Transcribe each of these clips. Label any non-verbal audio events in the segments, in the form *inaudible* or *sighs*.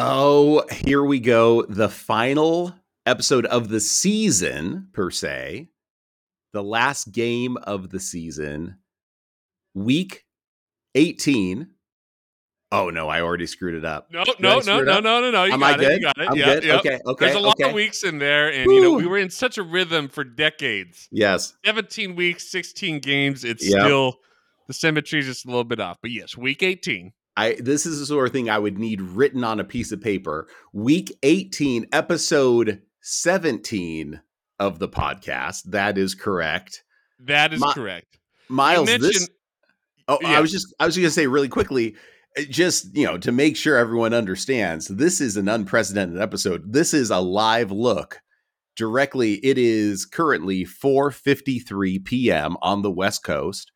Oh, here we go. The final episode of the season, per se. The last game of the season. Week 18. Oh no, I already screwed it up. No, no, no, no, no, no, no. You Am got I it. good? You got it. I'm yeah, good? yeah. Okay, okay, There's a lot okay. of weeks in there, and you know we were in such a rhythm for decades. Yes. 17 weeks, 16 games. It's Yep. still the symmetry is just a little bit off. But yes, week 18. I this is the sort of thing I would need written on a piece of paper. Week 18, episode 17 of the podcast. That is correct. That is My- correct. Miles, this Oh, Yeah. I was just I was going to say really quickly, uh, just you know, to make sure everyone understands, this is an unprecedented episode. This is a live look directly. It is currently 4:53 p.m. on the West Coast.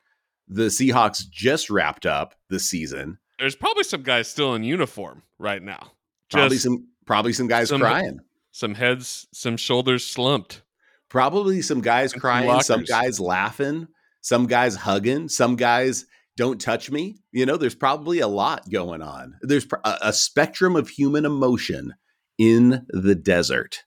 The Seahawks just wrapped up the season. There's probably some guys still in uniform right now. Probably some probably some guys some- crying. some heads, some shoulders slumped. Probably some guys And crying, some guys laughing, some guys hugging, some guys don't touch me. You know, there's probably a lot going on. There's a, a spectrum of human emotion in the desert.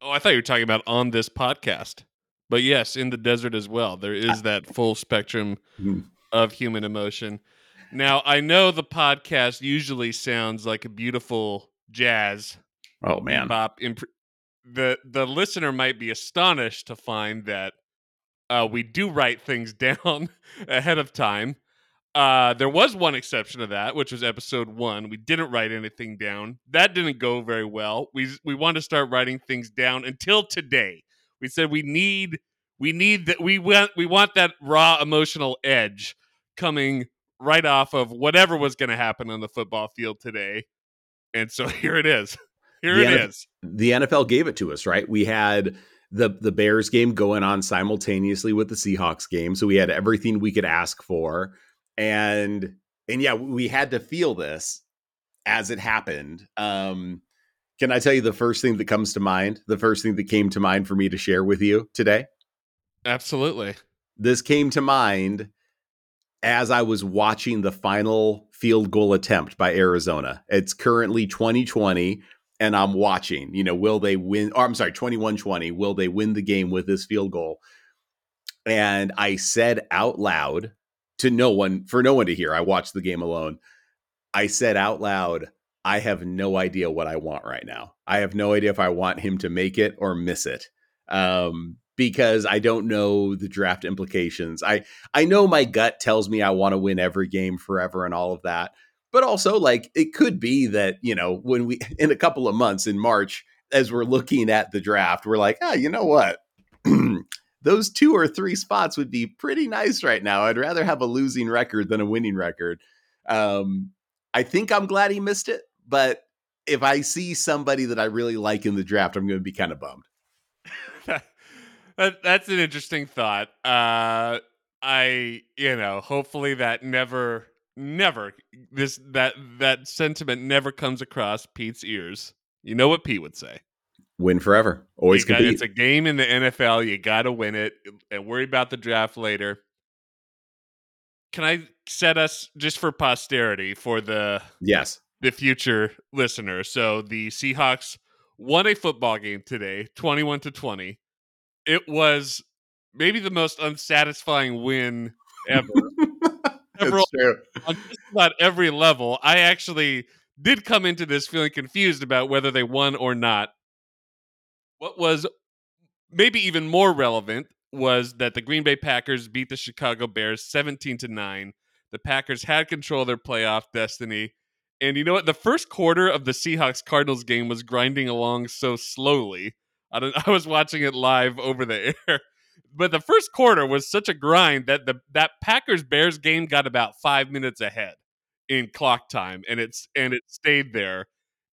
Oh, I thought you were talking about on this podcast. But yes, in the desert as well. There is that full spectrum Hmm. of human emotion. Now, I know the podcast usually sounds like a beautiful jazz Oh man. bop. Imp- the the listener might be astonished to find that uh, we do write things *laughs* down ahead of time. Uh, there was one exception to that, which was episode one. We didn't write anything down. That didn't go very well. We we wanted to start writing things down until today. We said we need we need that we want we want that raw emotional edge coming right off of whatever was going to happen on the football field today. And so *laughs* here it is. Here The it NF is. the NFL gave it to us, right? We had the the Bears game going on simultaneously with the Seahawks game, so we had everything we could ask for, and and yeah, we had to feel this as it happened. Um, can I tell you the first thing that comes to mind? The first thing that came to mind for me to share with you today. Absolutely. This came to mind as I was watching the final field goal attempt by Arizona. It's currently 2020 and I'm watching, you know, will they win or I'm sorry, 21-20, will they win the game with this field goal? And I said out loud to no one for no one to hear. I watched the game alone. I said out loud, I have no idea what I want right now. I have no idea if I want him to make it or miss it. Um, because I don't know the draft implications. I I know my gut tells me I want to win every game forever and all of that. But also like it could be that, you know, when we *laughs* in a couple of months in March as we're looking at the draft, we're like, "Ah, you know what? *clears throat* Those two or three spots would be pretty nice right now. I'd rather have a losing record than a winning record." Um I think I'm glad he missed it, but if I see somebody that I really like in the draft, I'm going to be kind of bummed. That, that's an interesting thought. Uh, I, you know, hopefully that never, never this that that sentiment never comes across Pete's ears. You know what Pete would say? Win forever. Always got- compete. it's a game in the NFL. You got to win it, and worry about the draft later. Can I set us just for posterity for the yes. the future listener. So the Seahawks won a football game today, 21 to 20. It was maybe the most unsatisfying win ever. *laughs* True. on just about every level. I actually did come into this feeling confused about whether they won or not. What was maybe even more relevant was that the Green Bay Packers beat the Chicago Bears 17 to 9. The Packers had control of their playoff destiny. And you know what? The first quarter of the Seahawks Cardinals game was grinding along so slowly. I, don't, *laughs* I was watching it live over the air. But the first quarter was such a grind that the that Packers Bears game got about five minutes ahead in clock time, and it's and it stayed there.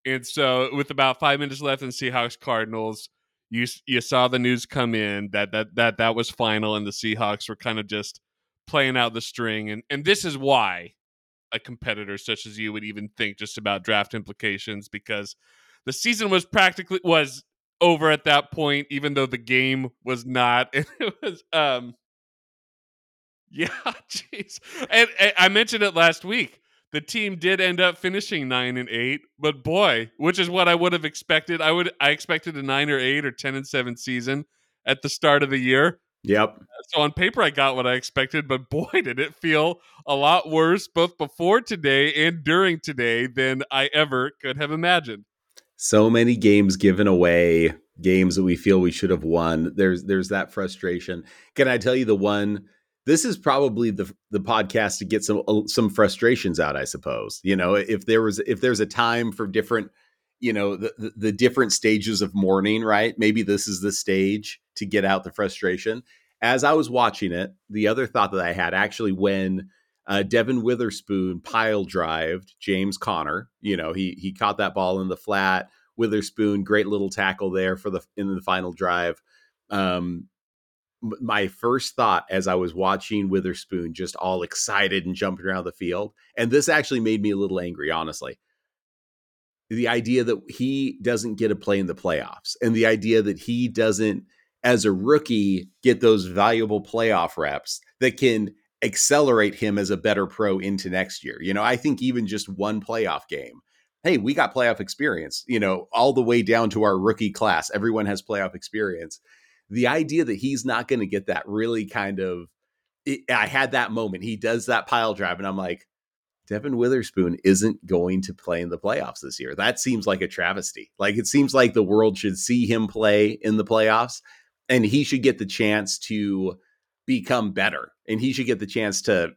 And so, with about five minutes left in Seahawks Cardinals, you you saw the news come in that that that that was final, and the Seahawks were kind of just playing out the string. And and this is why a competitor such as you would even think just about draft implications because the season was practically was over at that point even though the game was not *laughs* and it was um yeah *laughs* jeez and, and i mentioned it last week the team did end up finishing nine and eight, but boy, which is what I would have expected. I would I expected a nine or eight or ten and seven season at the start of the year. Yep. So on paper, I got what I expected, but *laughs* boy, did it feel a lot worse both before today and during today than I ever could have imagined. So many games given away, games that we feel we should have won. There's there's that frustration. Can I tell you the one? This is probably the the podcast to get some uh, some frustrations out. I suppose you know if there was if there's a time for different you know the, the, the different stages of mourning right maybe this is the stage to get out the frustration as i was watching it the other thought that i had actually when uh, Devin witherspoon pile drived james Conner. you know he he caught that ball in the flat. Witherspoon great little tackle there for the in the final drive. Um my first thought as I was watching Witherspoon just all excited and jumping around the field, and this actually made me a little angry, honestly. The idea that he doesn't get a play in the playoffs and the idea that he doesn't as a rookie get those valuable playoff reps that can accelerate him as a better pro into next year. You know, I think even just one playoff game. Hey, we got playoff experience, you know, all the way down to our rookie class. Everyone has playoff experience. The idea that he's not going to get that really kind of it, I had that moment. He does that pile drive and I'm like, Devin Witherspoon isn't going to play in the playoffs this year. That seems like a travesty. Like it seems like the world should see him play in the playoffs and he should get the chance to become better and he should get the chance to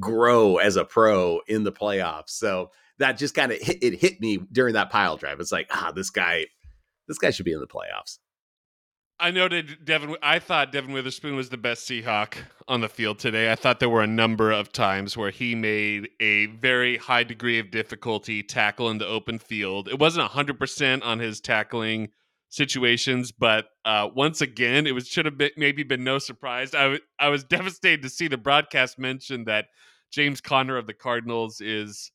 grow as a pro in the playoffs. So that just kind of hit, it hit me during that pile drive. It's like, ah, this guy, this guy should be in the playoffs. I noted Devin. I thought Devin Witherspoon was the best Seahawk on the field today. I thought there were a number of times where he made a very high degree of difficulty tackle in the open field. It wasn't hundred percent on his tackling situations, but uh, once again, it was should have been, maybe been no surprise. I, w- I was *laughs* devastated to see the broadcast mention that James Conner of the Cardinals is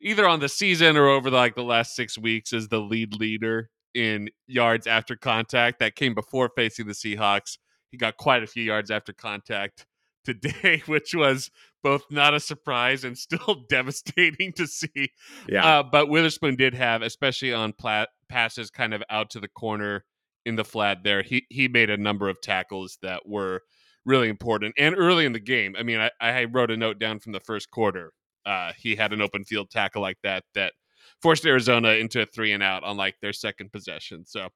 either on the season or over the, like the last six weeks as the lead leader in yards after contact. That came before facing the Seahawks. He got quite a few yards after contact today, *laughs* which was both not a surprise and still *laughs* devastating to see. Yeah. Uh, but Witherspoon did have, especially on plat- passes kind of out to the corner in the flat there, he, he made a number of tackles that were really important. And early in the game, I mean, I, I wrote a note down from the first quarter. Uh, he had an open field tackle like that that forced Arizona into a three and out on like their second possession. So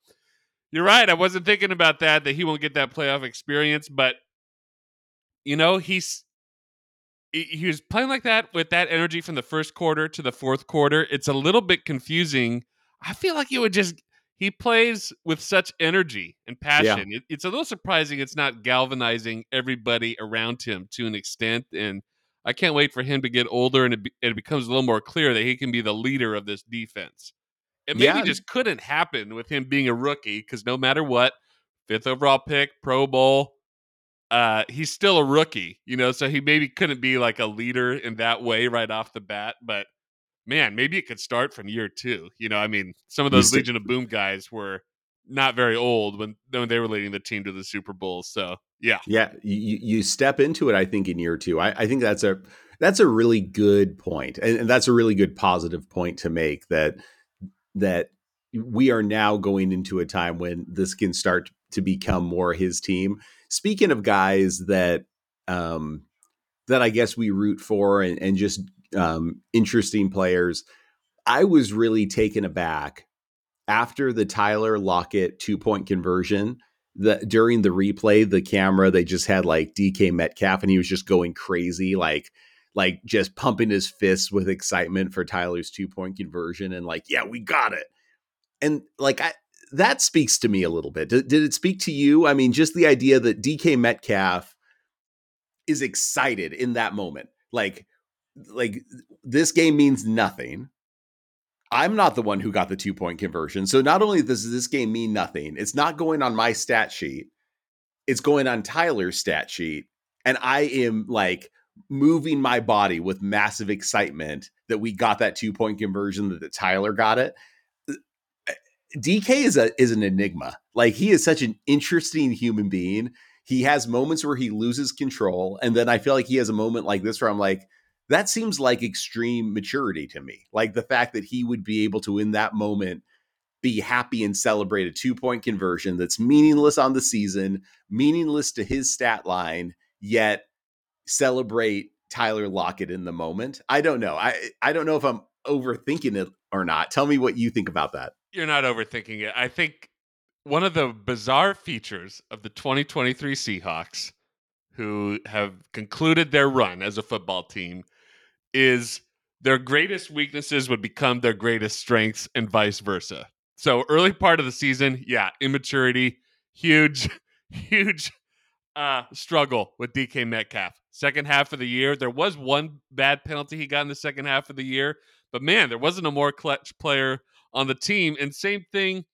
you're right. I wasn't thinking about that, that he won't get that playoff experience, but you know, he's he was playing like that with that energy from the first quarter to the fourth quarter. It's a little bit confusing. I feel like it would just he plays with such energy and passion. Yeah. It, it's a little surprising it's not galvanizing everybody around him to an extent and I can't wait for him to get older and it, be, it becomes a little more clear that he can be the leader of this defense. It maybe yeah. just couldn't happen with him being a rookie because no matter what, fifth overall pick, Pro Bowl, uh, he's still a rookie, you know, so he maybe couldn't be like a leader in that way right off the bat. But man, maybe it could start from year two. You know, I mean, some of those Legion of Boom guys were not very old when, when they were leading the team to the Super Bowl. So yeah. Yeah. You, you step into it, I think, in year two. I, I think that's a that's a really good point. And, and that's a really good positive point to make that that we are now going into a time when this can start to become more his team. Speaking of guys that um that I guess we root for and, and just um interesting players, I was really taken aback after the Tyler Lockett two point conversion the during the replay, the camera they just had like DK Metcalf, and he was just going crazy, like like just pumping his fists with excitement for Tyler's two point conversion, and like, yeah, we got it. And like I, that speaks to me a little bit. Did, did it speak to you? I mean, just the idea that DK Metcalf is excited in that moment, like like this game means nothing I'm not the one who got the two point conversion. So not only does this game mean nothing, it's not going on my stat sheet, it's going on Tyler's stat sheet. And I am like moving my body with massive excitement that we got that two point conversion, that, Tyler got it. DK is a is an enigma. Like he is such an interesting human being. He has moments where he loses control, and then I feel like he has a moment like this where I'm like, that seems like extreme maturity to me. Like the fact that he would be able to, in that moment, be happy and celebrate a two point conversion that's meaningless on the season, meaningless to his stat line, yet celebrate Tyler Lockett in the moment. I don't know. I I don't know if I'm overthinking it or not. Tell me what you think about that. You're not overthinking it. I think one of the bizarre features of the 2023 Seahawks, who have concluded their run as a football team, is their greatest weaknesses would become their greatest strengths and vice versa. So early part of the season, yeah, immaturity, huge, *laughs* huge uh, struggle with DK Metcalf. Second half of the year, there was one bad penalty he got in the second half of the year, but man, there wasn't a more clutch player on the team. And same thing,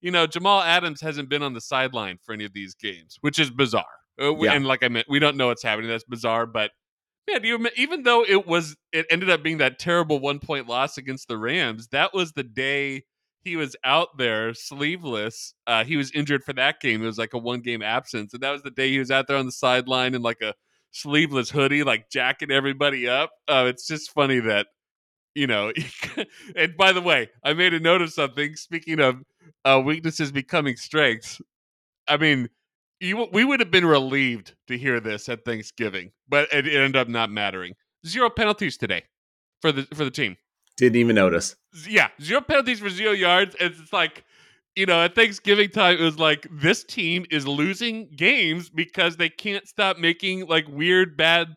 you know, Jamal Adams hasn't been on the sideline for any of these games, which is bizarre. Uh, yeah. And like I meant, we don't know what's happening. That's bizarre, but man, you, even though it was, it ended up being that terrible one point loss against the Rams. That was the day he was out there sleeveless. Uh, he was injured for that game. It was like a one game absence, and that was the day he was out there on the sideline in like a sleeveless hoodie, like jacking everybody up. Uh, it's just funny that you know. *laughs* and by the way, I made a note of something. Speaking of uh, weaknesses becoming strengths, I mean, you, we would have been relieved to hear this at Thanksgiving, but it, it ended up not mattering. Zero penalties today for the for the team. Didn't even notice. Yeah, zero penalties for zero yards. It's like, you know, at Thanksgiving time, it was like this team is losing games because they can't stop making like weird, bad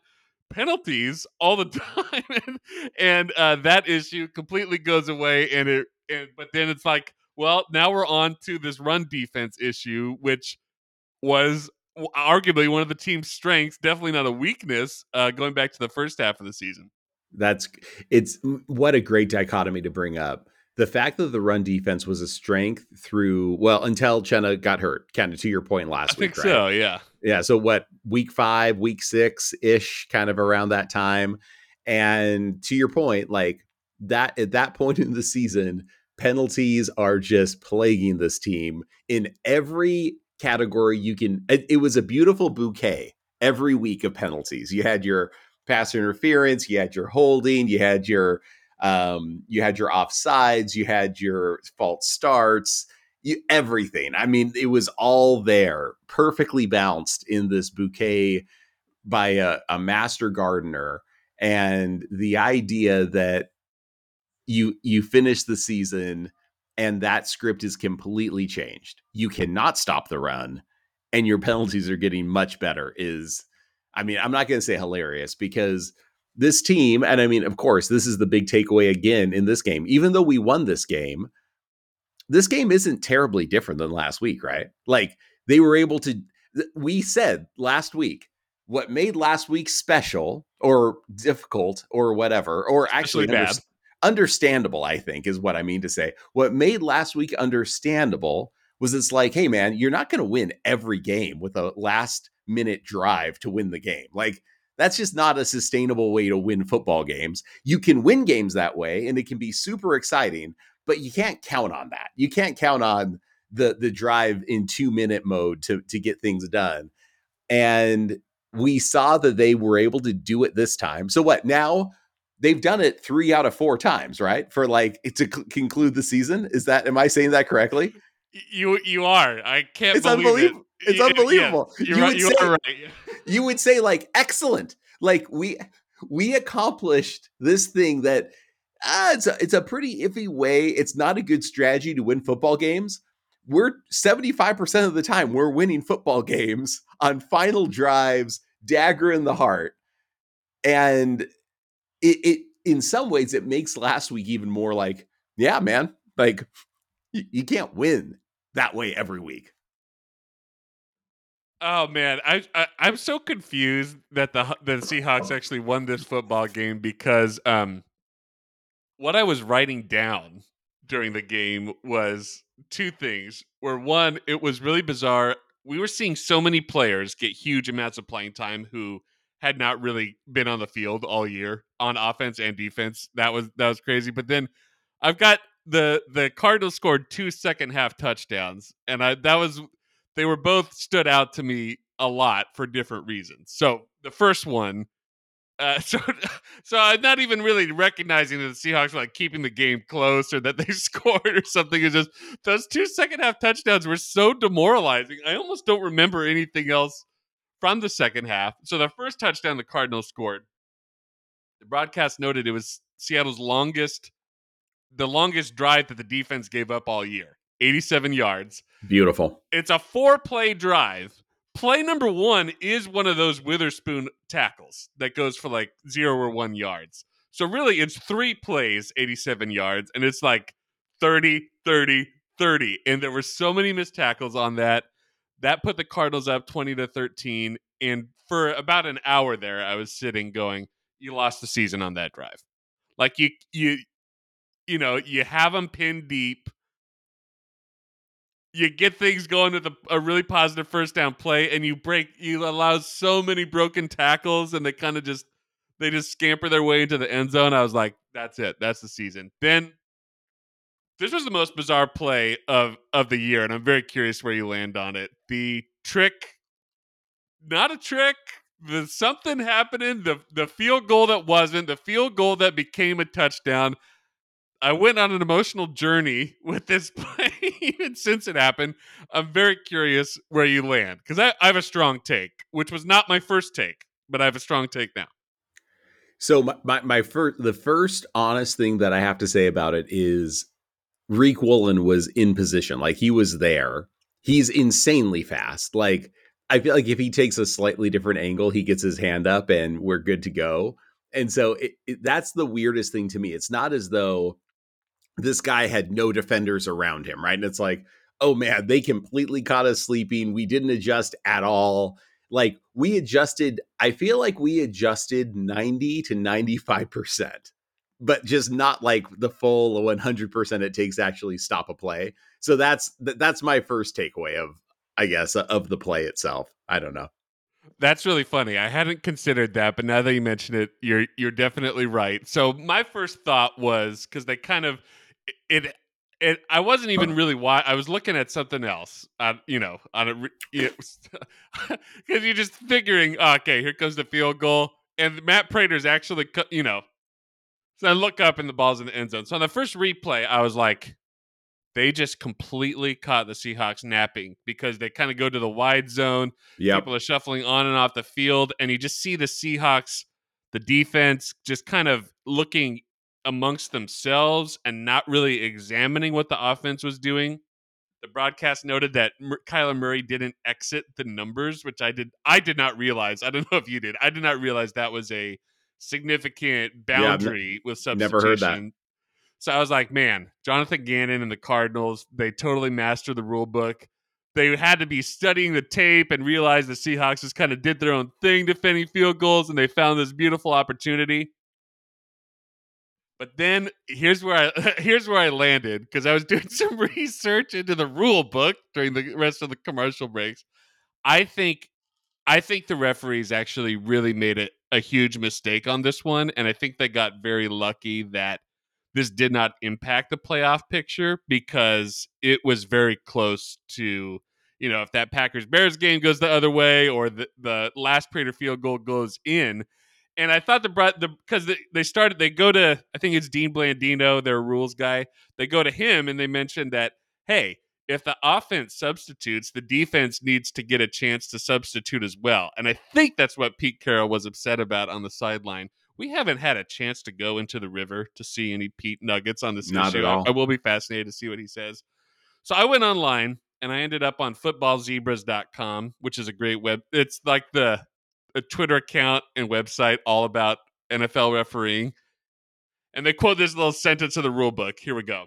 penalties all the *laughs* time, and, and uh, that issue completely goes away. And it, and but then it's like, well, now we're on to this run defense issue, which was arguably one of the team's strengths, definitely not a weakness, uh, going back to the first half of the season. That's it's what a great dichotomy to bring up. The fact that the run defense was a strength through well until Chenna got hurt, kind of to your point last I week. I think right? so, yeah, yeah. So what week five, week six ish, kind of around that time, and to your point, like that at that point in the season, penalties are just plaguing this team in every category you can. It, it was a beautiful bouquet every week of penalties. You had your pass interference, you had your holding, you had your um, you had your offsides, you had your false starts, you, everything. I mean, it was all there, perfectly balanced in this bouquet by a, a master gardener. And the idea that you you finish the season and that script is completely changed. You cannot stop the run, and your penalties are getting much better. Is I mean, I'm not going to say hilarious because this team, and I mean, of course, this is the big takeaway again in this game. Even though we won this game, this game isn't terribly different than last week, right? Like they were able to, we said last week, what made last week special or difficult or whatever, or actually under, understandable, I think is what I mean to say. What made last week understandable was it's like, hey, man, you're not going to win every game with a last minute drive to win the game. Like that's just not a sustainable way to win football games. You can win games that way and it can be super exciting, but you can't count on that. You can't count on the the drive in 2 minute mode to to get things done. And we saw that they were able to do it this time. So what? Now they've done it 3 out of 4 times, right? For like to c- conclude the season. Is that am I saying that correctly? You you are. I can't it's unbelievable. It. It's *laughs* yeah, unbelievable. Yeah, you, right, you say, right. *laughs* you would say like excellent. Like we we accomplished this thing that ah, it's a, it's a pretty iffy way. It's not a good strategy to win football games. We're 75% of the time we're winning football games on final drives, dagger in the heart. And it, it in some ways it makes last week even more like, yeah, man, like you, you can't win that way every week. Oh man, I, I am so confused that the the Seahawks actually won this football game because um what I was writing down during the game was two things. Where one, it was really bizarre. We were seeing so many players get huge amounts of playing time who had not really been on the field all year on offense and defense. That was that was crazy. But then I've got the the Cardinals scored two second half touchdowns, and I that was they were both stood out to me a lot for different reasons. So the first one, Uh, *laughs* so, so I'm not even really recognizing that the Seahawks were like keeping the game close or that they *laughs* scored or something. It's just those two second half touchdowns were so demoralizing. I almost don't remember anything else from the second half. So the first touchdown the Cardinals scored, the broadcast noted it was Seattle's longest, the longest drive that the defense gave up all year, 87 yards. Beautiful. It's a four play drive play number one is one of those Witherspoon tackles that goes for like zero or one yards. So really, it's three plays, 87 yards, and it's like 30, 30, 30. And there were so many missed tackles on that. That put the Cardinals up 20 to 13. And for about an hour there, I was sitting going, You lost the season on that drive. Like you, you, you know, you have them pinned deep you get things going with a, a, really positive first down play and you break you allow so many broken tackles and they kind of just they just scamper their way into the end zone. I was like that's it. That's the season. Then this was the most bizarre play of of the year and i'm very curious where you land on it. The trick not a trick the something happening the the field goal that wasn't the field goal that became a touchdown. I went on an emotional journey *laughs* with this play *laughs* even since it happened. I'm very curious where you land because I, I, have a strong take, which was not my first take, but I have a strong take now. So my, my, my first the first honest thing that I have to say about it is Riq Woolen was in position. Like he was there. He's insanely fast. Like I feel like if he takes a slightly different angle, he gets his hand up and we're good to go. And so it, it, that's the weirdest thing to me. It's not as though this guy had no defenders around him, right? And it's like, oh man, they completely caught us sleeping. We didn't adjust at all. Like we adjusted, I feel like we adjusted 90 to 95%, but just not like the full 100% it takes to actually stop a play. So that's that's my first takeaway of I guess of the play itself. I don't know. That's really funny. I hadn't considered that, but now that you mention it, you're you're definitely right. So my first thought was because they kind of it it I wasn't even really why I was looking at something else. Uh, you know, on a because *laughs* *laughs* you're just figuring, oh, okay, here comes the field goal, and Matt Prater's actually, you know. So I look up and the ball's in the end zone. So on the first replay, I was like, they just completely caught the Seahawks napping because they kind of go to the wide zone. Yep. People are shuffling on and off the field, and you just see the Seahawks, the defense, just kind of looking amongst themselves and not really examining what the offense was doing. The broadcast noted that M- Kyler Murray didn't exit the numbers, which I did. I did not realize. I don't *laughs* know if you did. I did not realize that was a significant boundary yeah, with substitution. Never heard that. So I was like, man, Jonathan Gannon and the Cardinals, they totally master the rule book. They had to be studying the tape and realize the Seahawks just kind of did their own thing defending field goals, and they found this beautiful opportunity. But then here's where I *laughs* here's where I landed because I was doing *laughs* some research into the rule book during the rest of the commercial breaks. I think I think the referees actually really made it a huge mistake on this one, and I think they got very lucky that this did not impact the playoff picture because it was very close to you know if that Packers Bears game goes the other way or the the last Prater field goal goes in and I thought the the because they, they started they go to I think it's Dean Blandino, their rules guy. They go to him and they mention that hey, if the offense substitutes, the defense needs to get a chance to substitute as well. And I think that's what Pete Carroll was upset about on the sideline. We haven't had a chance to go into the river to see any Pete nuggets on this Not issue. At all. I, I will be fascinated to see what he says. So I went online and I ended up on footballzebras.com, which is a great web. It's like the a Twitter account and website all about NFL refereeing. And they quote this little sentence of the rule book. Here we go.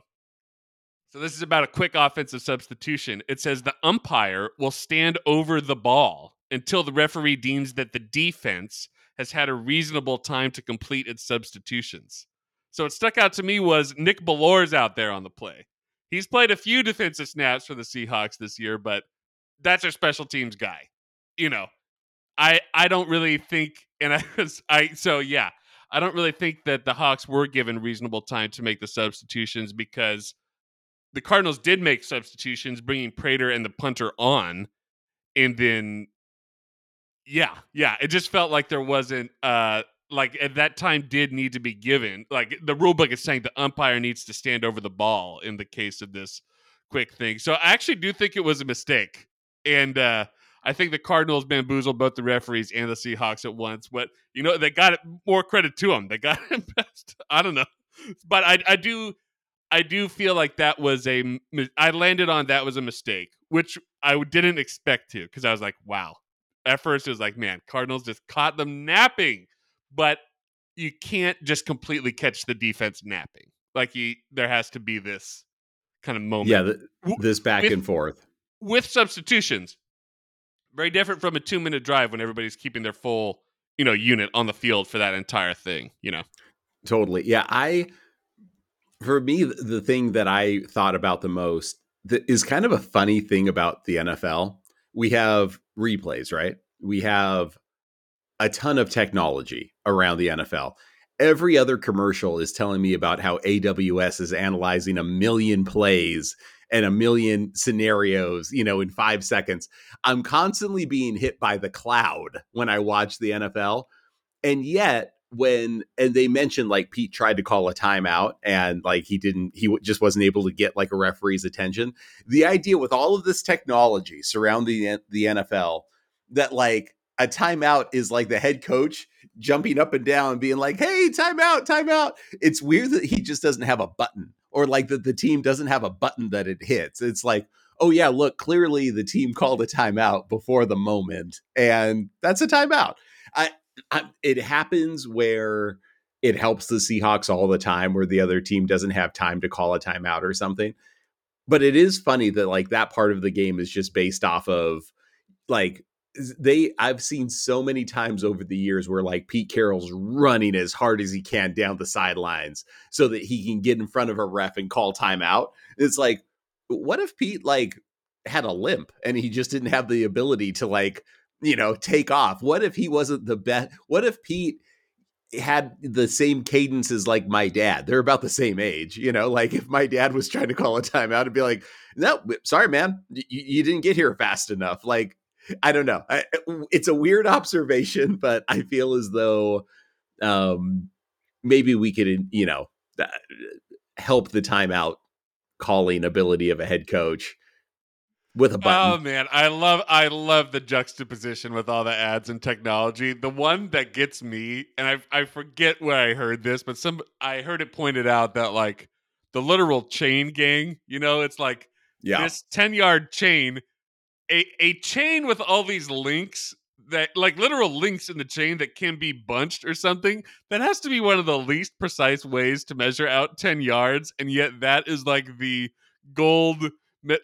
So this is about a quick offensive substitution. It says the umpire will stand over the ball until the referee deems that the defense has had a reasonable time to complete its substitutions. So what stuck out to me was Nick Bellore's out there on the play. He's played a few defensive snaps for the Seahawks this year, but that's our special teams guy. You know, I I don't really think, and I I so yeah, I don't really think that the Hawks were given reasonable time to make the substitutions because the Cardinals did make substitutions, bringing Prater and the punter on, and then yeah, yeah, it just felt like there wasn't uh like at that time did need to be given. Like the rule book is saying the umpire needs to stand over the ball in the case of this quick thing. So I actually do think it was a mistake. And uh I think the Cardinals bamboozled both the referees and the Seahawks at once. But you know, they got it more credit to them. They got *laughs* it best. I don't know. But I I do I do feel like that was a I landed on that was a mistake, which I didn't expect to because I was like, wow. At first, it was like, man, Cardinals just caught them napping, but you can't just completely catch the defense napping. Like, you, there has to be this kind of moment. Yeah, the, this back with, and forth with substitutions. Very different from a two minute drive when everybody's keeping their full, you know, unit on the field for that entire thing. You know, totally. Yeah, I for me, the thing that I thought about the most that is kind of a funny thing about the NFL. We have replays, right? We have a ton of technology around the NFL. Every other commercial is telling me about how AWS is analyzing a million plays and a million scenarios, you know, in five seconds. I'm constantly being hit by the cloud when I watch the NFL. And yet, when and they mentioned like Pete tried to call a timeout and like he didn't he just wasn't able to get like a referee's attention. The idea with all of this technology surrounding the NFL that like a timeout is like the head coach jumping up and down being like, "Hey, timeout, timeout." It's weird that he just doesn't have a button or like that the team doesn't have a button that it hits. It's like, "Oh yeah, look, clearly the team called a timeout before the moment and that's a timeout." I I, it happens where it helps the Seahawks all the time where the other team doesn't have time to call a timeout or something. But it is funny that like that part of the game is just based off of like they I've seen so many times over the years where like Pete Carroll's running as hard as he can down the sidelines so that he can get in front of a ref and call timeout. It's like what if Pete like had a limp and he just didn't have the ability to like you know, take off? What if he wasn't the best? What if Pete had the same cadence as like my dad? They're about the same age, you know. Like if my dad was trying to call a timeout, it'd be like, "No, sorry, man, you, you didn't get here fast enough." Like I don't know. I, it's a weird observation, but I feel as though um, maybe we could, you know, help the timeout calling ability of a head coach with a button. Oh man, I love I love the juxtaposition with all the ads and technology. The one that gets me, and I I forget where I heard this, but some I heard it pointed out that like the literal chain gang, you know, it's like yeah. this 10 yard chain, a, a chain with all these links that like literal links in the chain that can be bunched or something that has to be one of the least precise ways to measure out 10 yards and yet that is like the gold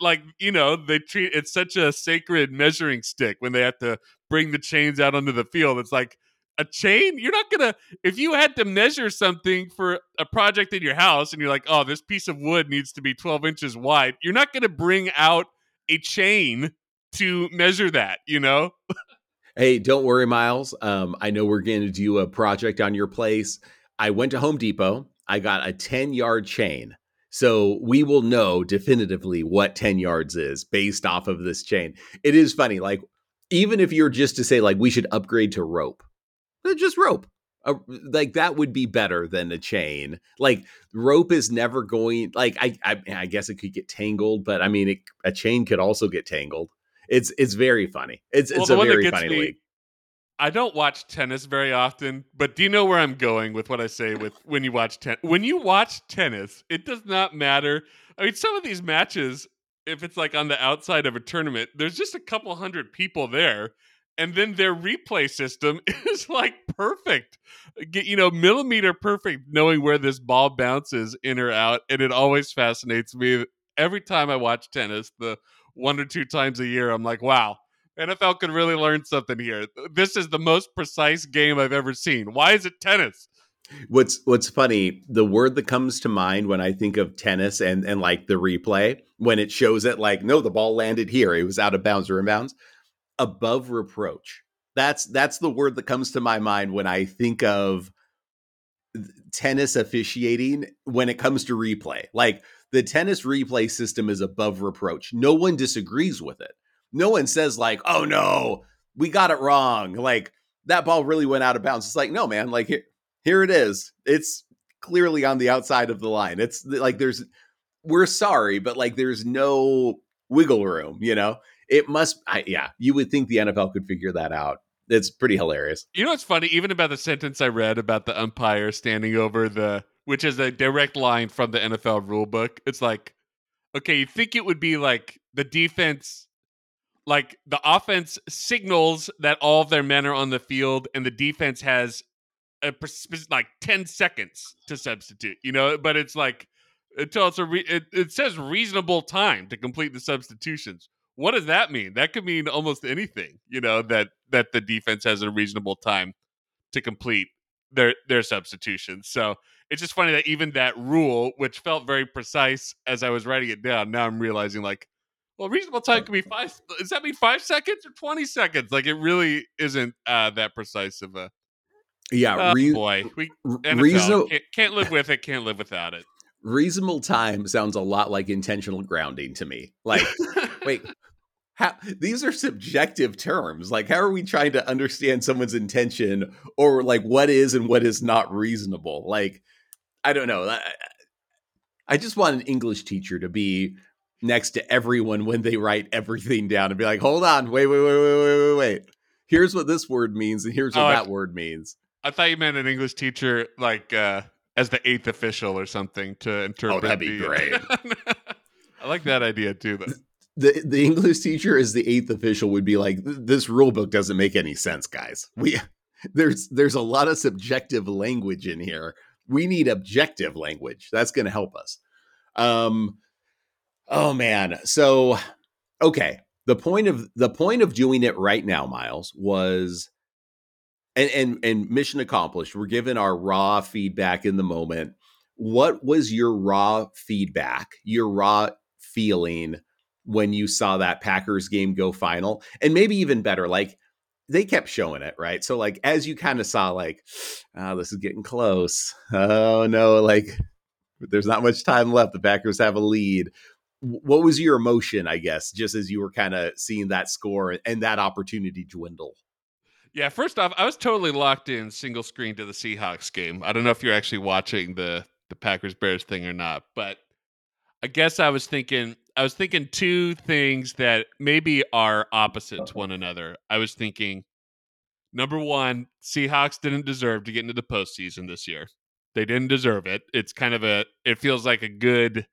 like you know they treat it's such a sacred measuring stick when they have to bring the chains out onto the field. It's like a chain? You're not gonna if you had to measure something for a project in your house and you're like oh this piece of wood needs to be 12 inches wide you're not gonna bring out a chain to measure that you know hey don't worry miles um, i know we're gonna do a project on your place i went to home depot i got a 10 yard chain so we will know definitively what 10 yards is based off of this chain. It is funny. Like, even if you're just to say, like, we should upgrade to rope, just rope. Uh, like that would be better than a chain. Like rope is never going. Like I, I, I guess it could get tangled, but I mean, it, a chain could also get tangled. It's it's very funny. It's well, it's a very funny me, league. I don't watch tennis very often, but do you know where I'm going with what I say with *laughs* when you watch tennis? When you watch tennis, it does not matter. I mean, some of these matches, if it's like on the outside of a tournament, there's just a couple hundred people there, and then their replay system *laughs* is like perfect. Get you know, millimeter perfect, knowing where this ball bounces in or out, and it always fascinates me. Every time I watch tennis, the one or two times a year, I'm like, wow, NFL could really learn something here. This is the most precise game I've ever seen. Why is it tennis? What's what's funny, the word that comes to mind when I think of tennis and and like the replay, when it shows it like, no, the ball landed here, it was out of bounds or inbounds, above reproach. That's that's the word that comes to my mind when I think of tennis officiating when it comes to replay. Like the tennis replay system is above reproach. No one disagrees with it no one says like, "Oh no, we got it wrong." Like that ball really went out of bounds. It's like, no, man, like here, here it is. It's clearly on the outside of the line. It's like there's we're sorry, but like there's no wiggle room, you know? It must I, yeah, you would think the NFL could figure that out. It's pretty hilarious. You know what's funny? Even about the sentence I read about the umpire standing over the which is a direct line from the NFL rule book. It's like, okay, you think it would be like the defense like the offense signals that all of their men are on the field and the defense has a, like 10 seconds to substitute you know? But it's like until it's a re- it, it says reasonable time to complete the substitutions. What does that mean? That could mean almost anything you know that that the defense has a reasonable time to complete their their substitutions. So it's just funny that even that rule which felt very precise as i was writing it down now i'm realizing like well, reasonable time can be five. Does that mean five seconds or twenty seconds? Like it really isn't uh, that precise of a. Yeah, oh, re- boy, we reasonable can't, can't live with it. Can't live without it. Reasonable time sounds a lot like intentional grounding to me. Like, wait, *laughs* how, these are subjective terms. Like, how are we trying to understand someone's intention or like what is and what is not reasonable? Like, I don't know. I, I just want an English teacher to be next to everyone when they write everything down and be like, hold on, wait, wait, wait, wait, wait, wait, wait. Here's what this word means, and here's what oh, that I, word means. I thought you meant an English teacher like uh as the eighth official or something to interpret. Oh, that'd be the, great. *laughs* I like that idea too, though. The the English teacher as the eighth official would be like, this rule book doesn't make any sense, guys. We *laughs* there's there's a lot of subjective language in here. We need objective language. That's going to help us. Um, Oh man. So okay. The point of the point of doing it right now, Miles, was and and and mission accomplished. We're given our raw feedback in the moment. What was your raw feedback, your raw feeling when you saw that Packers game go final? And maybe even better, like they kept showing it, right? So like as you kind of saw, like, *sighs* oh, this is getting close. Oh no, like there's not much time left. The Packers have a lead what was your emotion, I guess, just as you were kind of seeing that score and that opportunity dwindle? Yeah, first off, I was totally locked in single screen to the Seahawks game. I don't know if you're actually watching the the Packers Bears thing or not, but I guess I was thinking I was thinking two things that maybe are opposite to uh-huh. one another. I was thinking number one, Seahawks didn't deserve to get into the postseason this year. They didn't deserve it. It's kind of a it feels like a good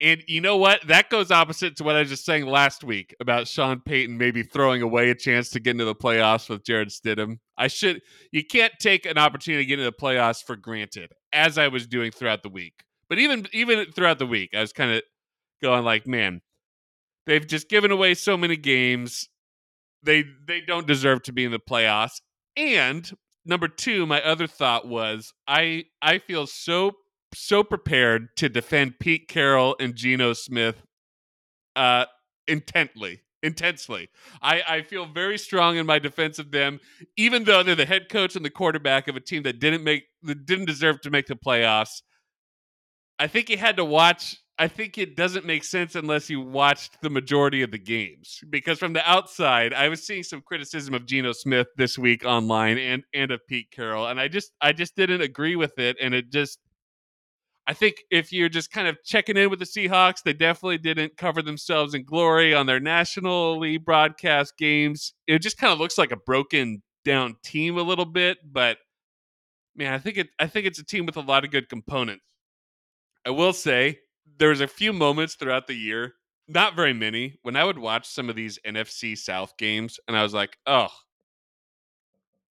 and you know what? That goes opposite to what I was just saying last week about Sean Payton maybe throwing away a chance to get into the playoffs with Jarrett Stidham. I should you can't take an opportunity to get into the playoffs for granted, as I was doing throughout the week. But even even throughout the week, I was kind of going like, man, they've just given away so many games. They they don't deserve to be in the playoffs. And number two, my other thought was I I feel so so prepared to defend Pete Carroll and Geno Smith uh, intently, intensely. I, I feel very strong in my defense of them, even though they're the head coach and the quarterback of a team that didn't make that didn't deserve to make the playoffs. I think you had to watch. I think it doesn't make sense unless you watched the majority of the games. Because from the outside, I was seeing some criticism of Geno Smith this week online and and of Pete Carroll, and I just I just didn't agree with it, and it just I think if you're just kind of checking in with the Seahawks, they definitely didn't cover themselves in glory on their nationally broadcast games. It just kind of looks like a broken down team a little bit, but man, I think it I think it's a team with a lot of good components. I will say there was a few moments throughout the year, not very many, when I would watch some of these NFC South games and I was like, "Oh,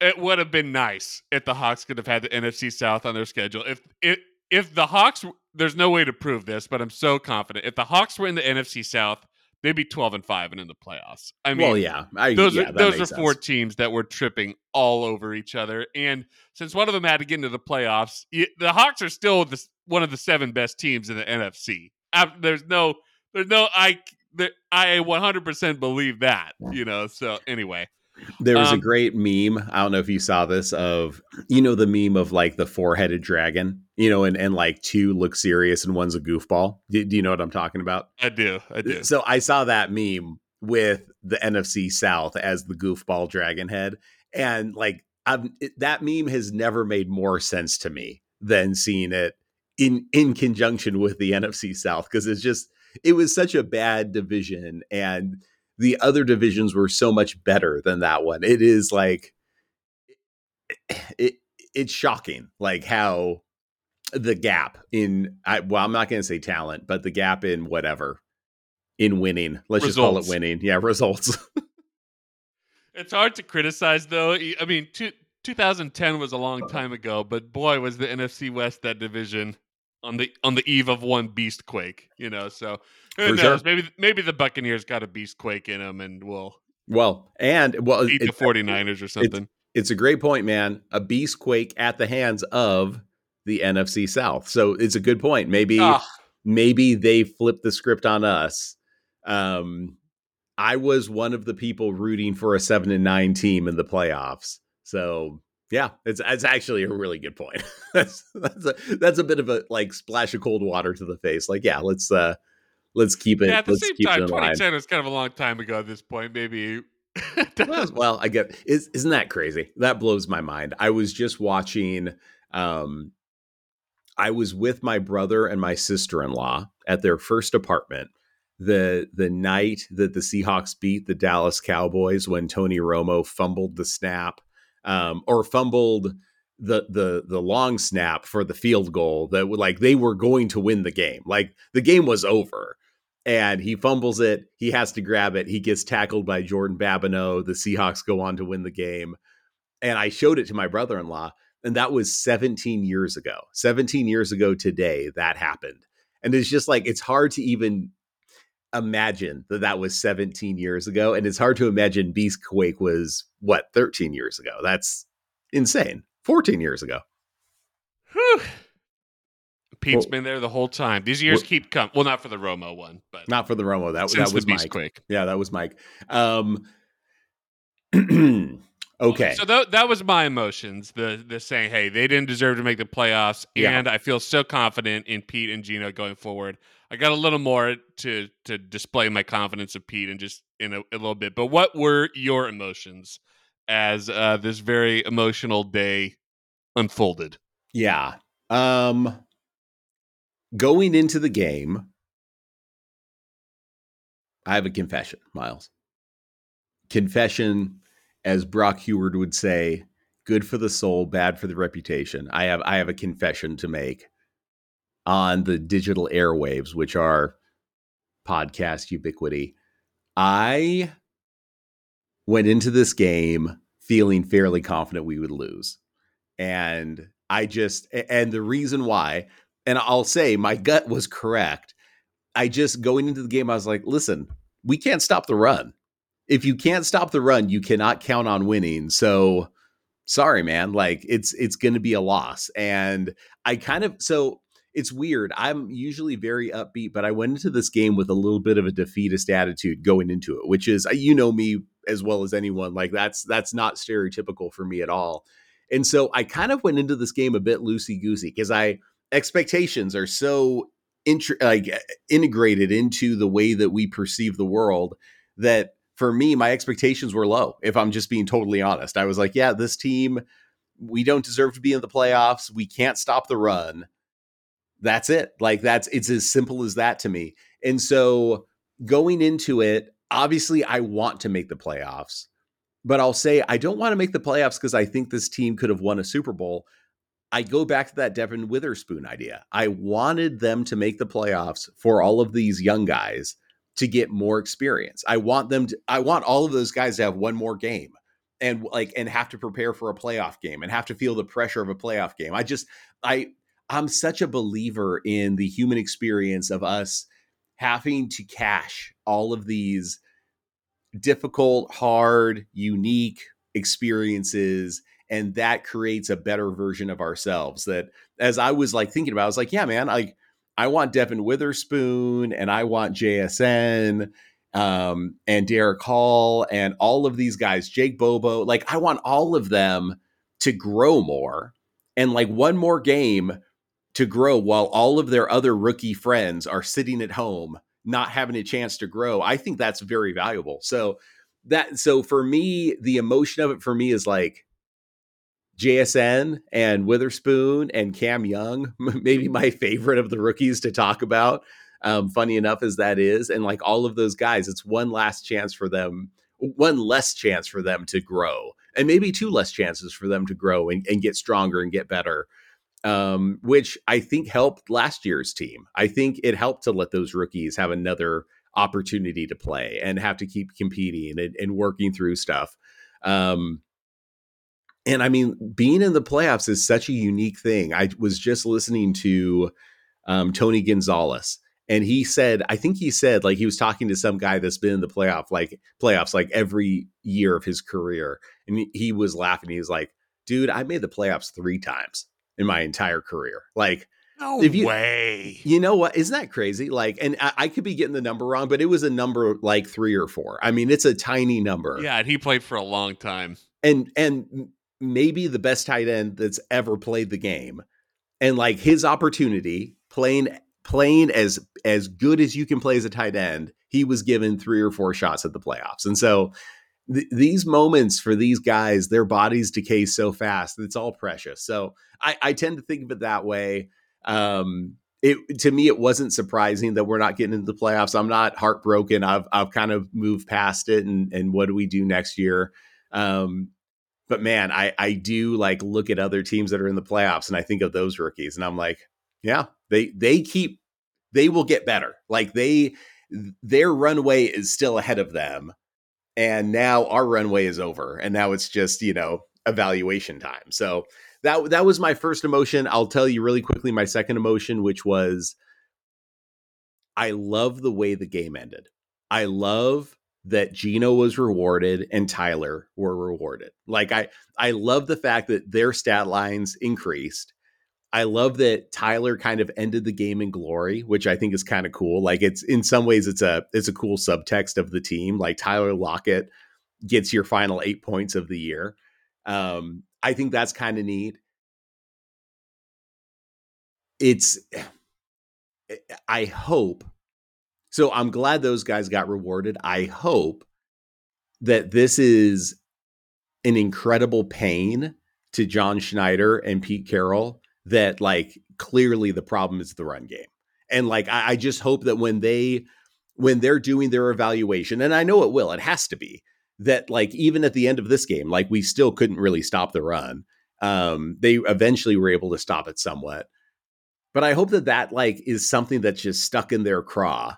it would have been nice if the Hawks could have had the NFC South on their schedule. If it if the Hawks, there's no way to prove this, but I'm so confident. If the Hawks were in the NFC South, they'd be 12 and 5 and in the playoffs. I mean, well, yeah, I, those yeah, are those are four sense. teams that were tripping all over each other. And since one of them had to get into the playoffs, the Hawks are still the, one of the seven best teams in the NFC. There's no, there's no, I, I 100% believe that, you know. So anyway, there was um, a great meme. I don't know if you saw this of you know the meme of like the four headed dragon, you know, and and like two look serious and one's a goofball. Do, do, you know what I'm talking about? I do. I do. So I saw that meme with the NFC South as the goofball dragon head. And like it, that meme has never made more sense to me than seeing it in in conjunction with the NFC South because it's just it was such a bad division and the other divisions were so much better than that one. It is like it it's shocking like how the gap in I well I'm not going to say talent, but the gap in whatever in winning. Let's results. just call it winning. Yeah, results. *laughs* it's hard to criticize though. I mean, two, 2010 was a long uh. time ago, but boy was the NFC West that division on the on the eve of one beast quake, you know. So who For knows? Sure. Maybe maybe the Buccaneers got a beast quake in them and will well, and well beat the 49ers or something. It's, it's a great point, man. A beast quake at the hands of the NFC South. So it's a good point. Maybe ah. maybe they flipped the script on us um, I was one of the people rooting for a seven and nine team in the playoffs. So yeah, it's it's actually a really good point. *laughs* that's that's a that's a bit of a like splash of cold water to the face. Like yeah, let's uh let's keep it. Yeah, at the same time, 2010 was kind of a long time ago at this point. Maybe. *laughs* well, I get is isn't that crazy? That blows my mind. I was just watching. Um, I was with my brother and my sister in law at their first apartment the the night that the Seahawks beat the Dallas Cowboys when Tony Romo fumbled the snap um, or fumbled the the the long snap for the field goal that like they were going to win the game. Like the game was over and he fumbles it he has to grab it he gets tackled by Jordan Babineaux the Seahawks go on to win the game and I showed it to my brother-in-law and that was 17 years ago 17 years ago today that happened. And it's just like it's hard to even imagine that that was 17 years ago and it's hard to imagine beast quake was what 13 years ago? That's insane. 14 years ago. Whew. pete's well, been there the whole time. These years well, keep coming. Well not for the romo one but not for the romo. That, that was beast mike. Quake yeah that was mike. Um *clears throat* okay so th- that was my emotions the the saying hey they didn't deserve to make the playoffs and i feel so confident in pete and geno going forward I got a little more to to display my confidence of Pete and just in a, a little bit. But what were your emotions as uh, this very emotional day unfolded? Yeah. Um going into the game, I have a confession, Miles. Confession, as Brock Huard would say, good for the soul, bad for the reputation. I have I have a confession to make on the digital airwaves, which are podcast ubiquity. I went into this game feeling fairly confident we would lose. And I just, and the reason why, and I'll say my gut was correct. I just going into the game, I was like, listen, we can't stop the run. If you can't stop the run, you cannot count on winning. So sorry, man. Like it's it's gonna be a loss. And I kind of so it's weird. I'm usually very upbeat, but I went into this game with a little bit of a defeatist attitude going into it, which is you know me as well as anyone. Like that's that's not stereotypical for me at all. And so I kind of went into this game a bit loosey goosey because I expectations are so int- like integrated into the way that we perceive the world that for me my expectations were low. If I'm just being totally honest, I was like, yeah, this team we don't deserve to be in the playoffs. We can't stop the run that's it. Like that's it's as simple as that to me. And so going into it, obviously I want to make the playoffs. But I'll say I don't want to make the playoffs because I think this team could have won a Super Bowl. I go back to that Devon Witherspoon idea. I wanted them to make the playoffs for all of these young guys to get more experience. I want them to I want all of those guys to have one more game and like and have to prepare for a playoff game and have to feel the pressure of a playoff game. I just I I'm such a believer in the human experience of us having to cash all of these difficult, hard, unique experiences and that creates a better version of ourselves that as I was like thinking about I was like yeah man like I want Devon Witherspoon and I want JSN um, and Derick Hall and all of these guys Jake Bobo like I want all of them to grow more and like one more game to grow while all of their other rookie friends are sitting at home not having a chance to grow. I think that's very valuable. So that so for me, the emotion of it for me is like JSN and Witherspoon and Cam Young, *laughs* maybe my favorite of the rookies to talk about. Um, funny enough as that is, and like all of those guys, it's one last chance for them, one less chance for them to grow, and maybe two less chances for them to grow and, and get stronger and get better. Um, which I think helped last year's team. I think it helped to let those rookies have another opportunity to play and have to keep competing and, and working through stuff. Um, and I mean, being in the playoffs is such a unique thing. I was just listening to um, Tony Gonzalez, and he said, I think he said, like he was talking to some guy that's been in the playoff, like playoffs, like every year of his career, and he, was laughing. He was like, "Dude, I made the playoffs three times in my entire career. Like, no if you, way. You know what? Isn't that crazy? Like, and I, I, could be getting the number wrong, but it was a number like three or four. I mean, it's a tiny number. Yeah, and he played for a long time. And and maybe the best tight end that's ever played the game. And like his opportunity playing playing as as good as you can play as a tight end, he was given three or four shots at the playoffs. And so th- these moments for these guys, their bodies decay so fast. It's all precious. So I, I tend to think of it that way. Um, it to me, it wasn't surprising that we're not getting into the playoffs. I'm not heartbroken. I've I've kind of moved past it, and and what do we do next year? Um, but man, I I do like look at other teams that are in the playoffs and I think of those rookies and I'm like, yeah, they they keep they will get better. Like they their runway is still ahead of them. And now our runway is over and now it's just, you know, evaluation time. So that that was my first emotion. I'll tell you really quickly my second emotion which was I love the way the game ended. I love that Geno was rewarded and Tyler were rewarded. Like I I love the fact that their stat lines increased. I love that Tyler kind of ended the game in glory, which I think is kind of cool. Like it's in some ways it's a it's a cool subtext of the team. Like Tyler Lockett gets your final 8 points of the year. Um I think that's kind of neat. It's I hope so I'm glad those guys got rewarded. I hope that this is an incredible pain to John Schneider and Pete Carroll that like clearly the problem is the run game. And like I, I just hope that when they when they're doing their evaluation, and I know it will, it has to be, that like even at the end of this game, like we still couldn't really stop the run. Um, they eventually were able to stop it somewhat. But I hope that that like is something that's just stuck in their craw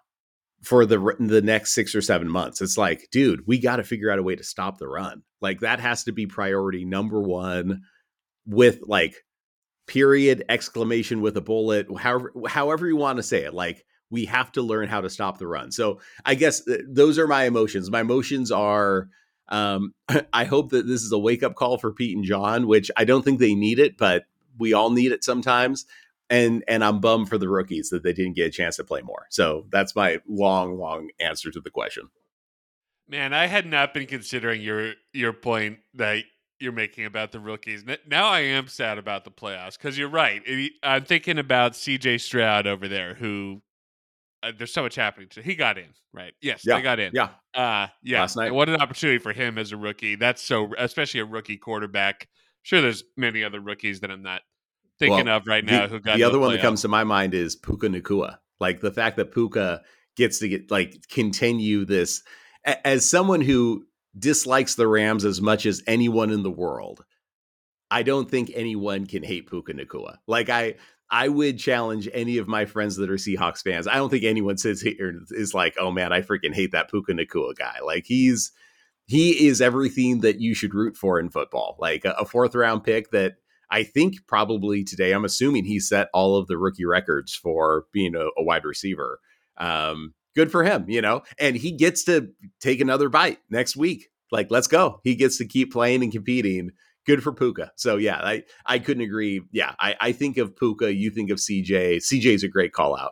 for the the next 6 or 7 months. It's like, dude, we got to figure out a way to stop the run. Like that has to be priority number 1 with like period exclamation with a bullet however however you want to say it. Like we have to learn how to stop the run. So, I guess th- those are my emotions. My emotions are um, *clears throat* I hope that this is a wake up call for Pete and John, which I don't think they need it, but we all need it sometimes and and I'm bummed for the rookies that they didn't get a chance to play more. So that's my long, long answer to the question. Man, I had not been considering your your point that you're making about the rookies. Now I am sad about the playoffs because you're right. I'm thinking about C.J. Stroud over there, who uh, there's so much happening. To, he got in, right? Yes, yeah. they got in. Yeah, uh, yeah. Last night, what an opportunity for him as a rookie. That's so, especially a rookie quarterback. Sure, there's many other rookies that I'm not thinking well, of right now the, who got the other one that comes to my mind is Puka Nacua. Like the fact that Puka gets to get like continue this as someone who dislikes the Rams as much as anyone in the world. I don't think anyone can hate Puka Nacua. Like I I would challenge any of my friends that are Seahawks fans. I don't think anyone says here is like, oh man, I freaking hate that Puka Nacua guy. Like he's he is everything that you should root for in football. Like a, a fourth round pick that I think probably today, I'm assuming he set all of the rookie records for being a, a wide receiver. Um, good for him, you know, and he gets to take another bite next week. Like, let's go. He gets to keep playing and competing. Good for Puka. So yeah, I, I couldn't agree. Yeah, I, I think of Puka, you think of CJ. CJ's a great call out.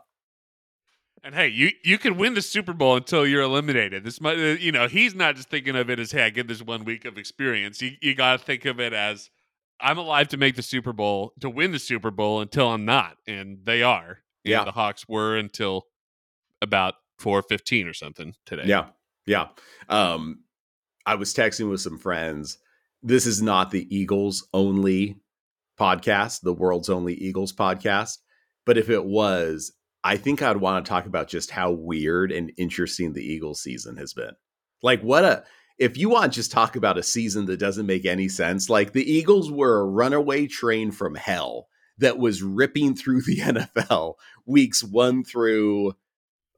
And hey, you you can win the Super Bowl until you're eliminated. This might, uh, you know, he's not just thinking of it as, hey, I get this one week of experience. You you got to think of it as I'm alive to make the Super Bowl to win the Super Bowl until I'm not, and they are. yeah, the Hawks were until about 415 or something today. Yeah. Yeah. Um, I was texting with some friends. This is not the Eagles only podcast, the world's only Eagles podcast. But if it was, I think I'd want to talk about just how weird and interesting the Eagles season has been. Like, what a, if you want just talk about a season that doesn't make any sense, like the Eagles were a runaway train from hell that was ripping through the *laughs* NFL weeks one through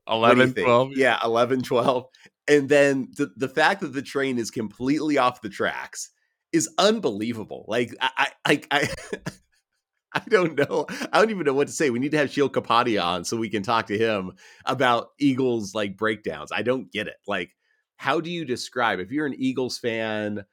11, 12. Yeah, 11, 12. And then the, the fact that the train is completely off the tracks is unbelievable. Like, I, I, I, *laughs* I don't know. I don't even know what to say. We need to have Sheil Kapadia on so we can talk to him about Eagles like breakdowns. I don't get it. Like, how do you describe if you're an Eagles fan?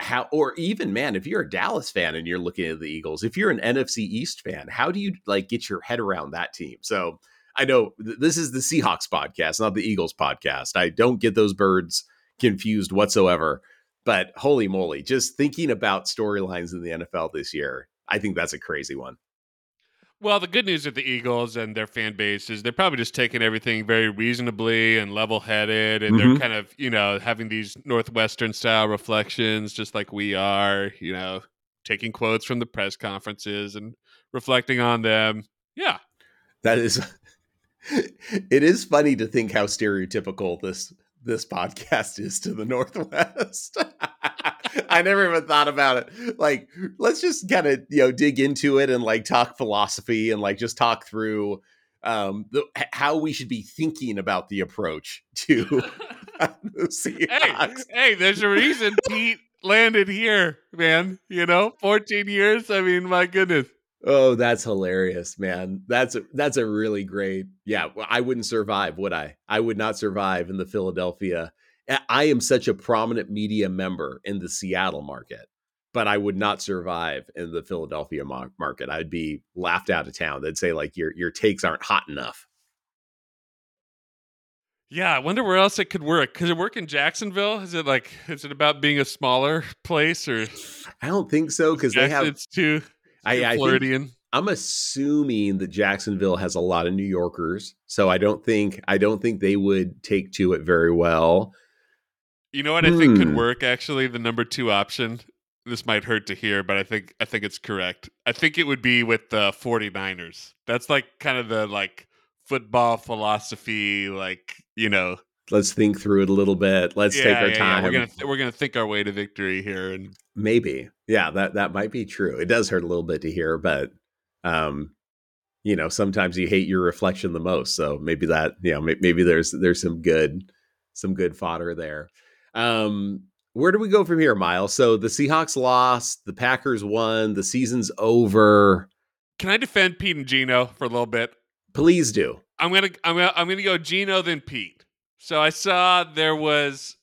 How or even man, if you're a Dallas fan and you're looking at the Eagles, if you're an NFC East fan, how do you like get your head around that team? So I know th- this is the Seahawks podcast, not the Eagles podcast. I don't get those birds confused whatsoever. But holy moly, just thinking about storylines in the NFL this year, I think that's a crazy one. Well, the good news with the Eagles and their fan base is they're probably just taking everything very reasonably and level headed. And Mhm. they're kind of, you know, having these Northwestern style reflections, just like we are, you know, taking quotes from the press conferences and reflecting on them. Yeah. That is *laughs* it is funny to think how stereotypical this this podcast is to the Northwest. *laughs* *laughs* I never even thought about it. Like, let's just kind of you know dig into it and like talk philosophy and like just talk through um the, how we should be thinking about the approach to *laughs* *laughs* hey, hey, there's a reason Pete landed here, man. You know, 14 years. I mean, my goodness. Oh, that's hilarious, man. That's a, that's a really great. Yeah, I wouldn't survive, would I? I would not survive in the Philadelphia. I- am such a prominent media member in the Seattle market, but I would not survive in the Philadelphia market. I'd be laughed out of town. They'd say like your your takes aren't hot enough. Yeah, I wonder where else it could work. Could it work in Jacksonville? Is it like, is it about being a smaller *laughs* place or I don't think so because they have. it's too, I, I Floridian? I'm assuming that Jacksonville has a lot of New Yorkers, so I don't think I don't think they would take to it very well. You know what I think could Hmm. work actually the number 2 option. This might hurt to hear, but I think I think it's correct. I think it would be with the 49ers. That's like kind of the like football philosophy like, you know. let's think through it a little bit. Let's yeah, take our yeah, yeah. time. We're going to we're going to think our way to victory here and Maybe. Yeah, that that might be true. It does hurt a little bit to hear, but um you know, sometimes you hate your reflection the most. So maybe that, you know, may- maybe there's there's some good some good fodder there. Um where do we go from here, Miles? So the Seahawks lost, the Packers won, the season's over. Can I defend Pete and Geno for a little bit? Please do. I'm gonna I'm gonna I'm gonna go Geno then Pete. So I saw there was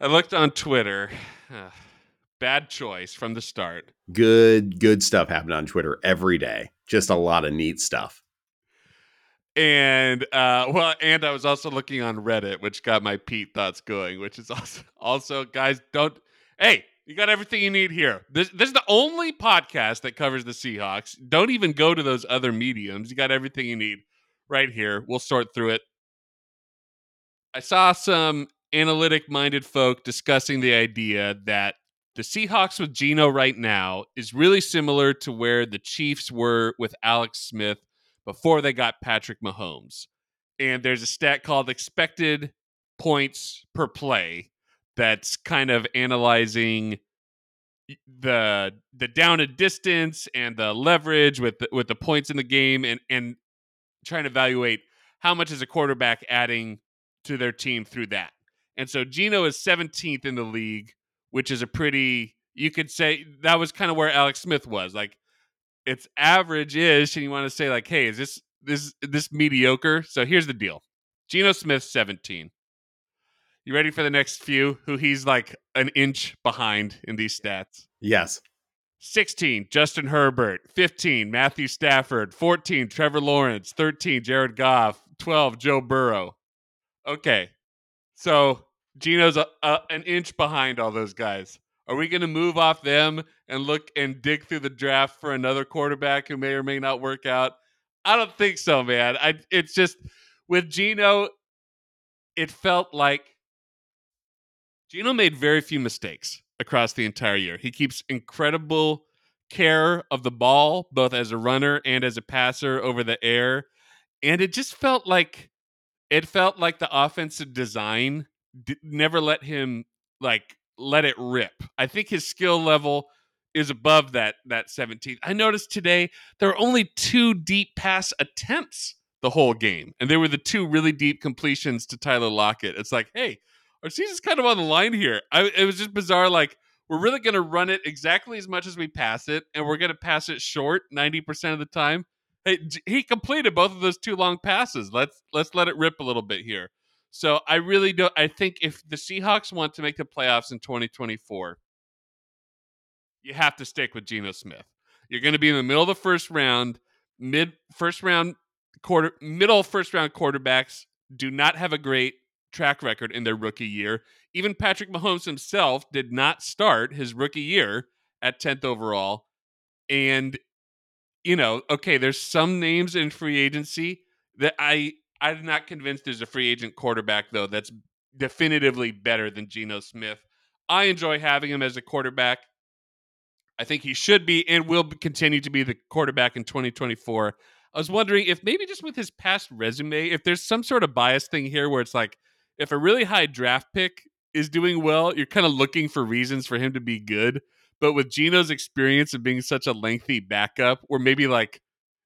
I looked on Twitter. Bad choice from the start. Good good stuff happened on Twitter every day. Just a lot of neat stuff. And uh *laughs* well and I was also looking on Reddit, which got my Pete thoughts going, which is *laughs* also also guys don't hey, you got everything you need here. This this is the only podcast that covers the Seahawks. Don't even go to those other mediums. You got everything you need right here. We'll sort through it. I saw some analytic minded folk discussing the idea that the Seahawks with Geno right now is really similar to where the Chiefs were with Alex Smith before they got Patrick Mahomes. And there's a stat called expected points per play that's kind of analyzing the the down and distance and the leverage with the, with the points in the game and and trying to evaluate how much is a quarterback adding to their team through that. And so Gino is 17th in the league, which is a pretty you could say that was kind of where Alex Smith was. Like it's average ish, and you want to say, like, hey, is this this this mediocre? So here's the deal. Geno Smith, 17. You ready for the next few? Who he's like an inch behind in these stats. Yes. 16, Justin Herbert. 15, Matthew Stafford. 14, Trevor Lawrence. 13, Jared Goff. 12, Joe Burrow. Okay. So Geno's a, a, an inch behind all those guys. Are we going to move off them and look and dig through the draft for another quarterback who may or may not work out? I don't think so, man. I it's just with Geno, it felt like Geno made very few mistakes across the entire year. He keeps incredible care of the ball, both as a runner and as a passer over the air. And it just felt like it felt like the offensive design d- never let him like let it rip. I think his skill level is above that that 17th. I noticed today there were only two deep pass attempts the whole game, and they were the two really deep completions to Tyler Lockett. It's like, hey, our season's kind of on the line here. I, it was just bizarre. Like we're really going to run it exactly as much as we pass it, and we're going to pass it short 90% of the time. Hey, he completed both of those two long passes. Let's let's let it rip a little bit here. So I really don't. I think if the Seahawks want to make the playoffs in 2024, you have to stick with Geno Smith. You're going to be in the middle of the first round, mid first round quarter, middle first round quarterbacks do not have a great track record in their rookie year. Even Patrick Mahomes himself did not start his rookie year at 10th overall. And, you know, okay, there's some names in free agency that I I'm not convinced there's a free agent quarterback though that's definitively better than Geno Smith. I enjoy having him as a quarterback. I think he should be and will continue to be the quarterback in 2024. I was wondering if maybe just with his past resume, if there's some sort of bias thing here where it's like if a really high draft pick is doing well, you're kind of looking for reasons for him to be good. But with Geno's experience of being such a lengthy backup, or maybe like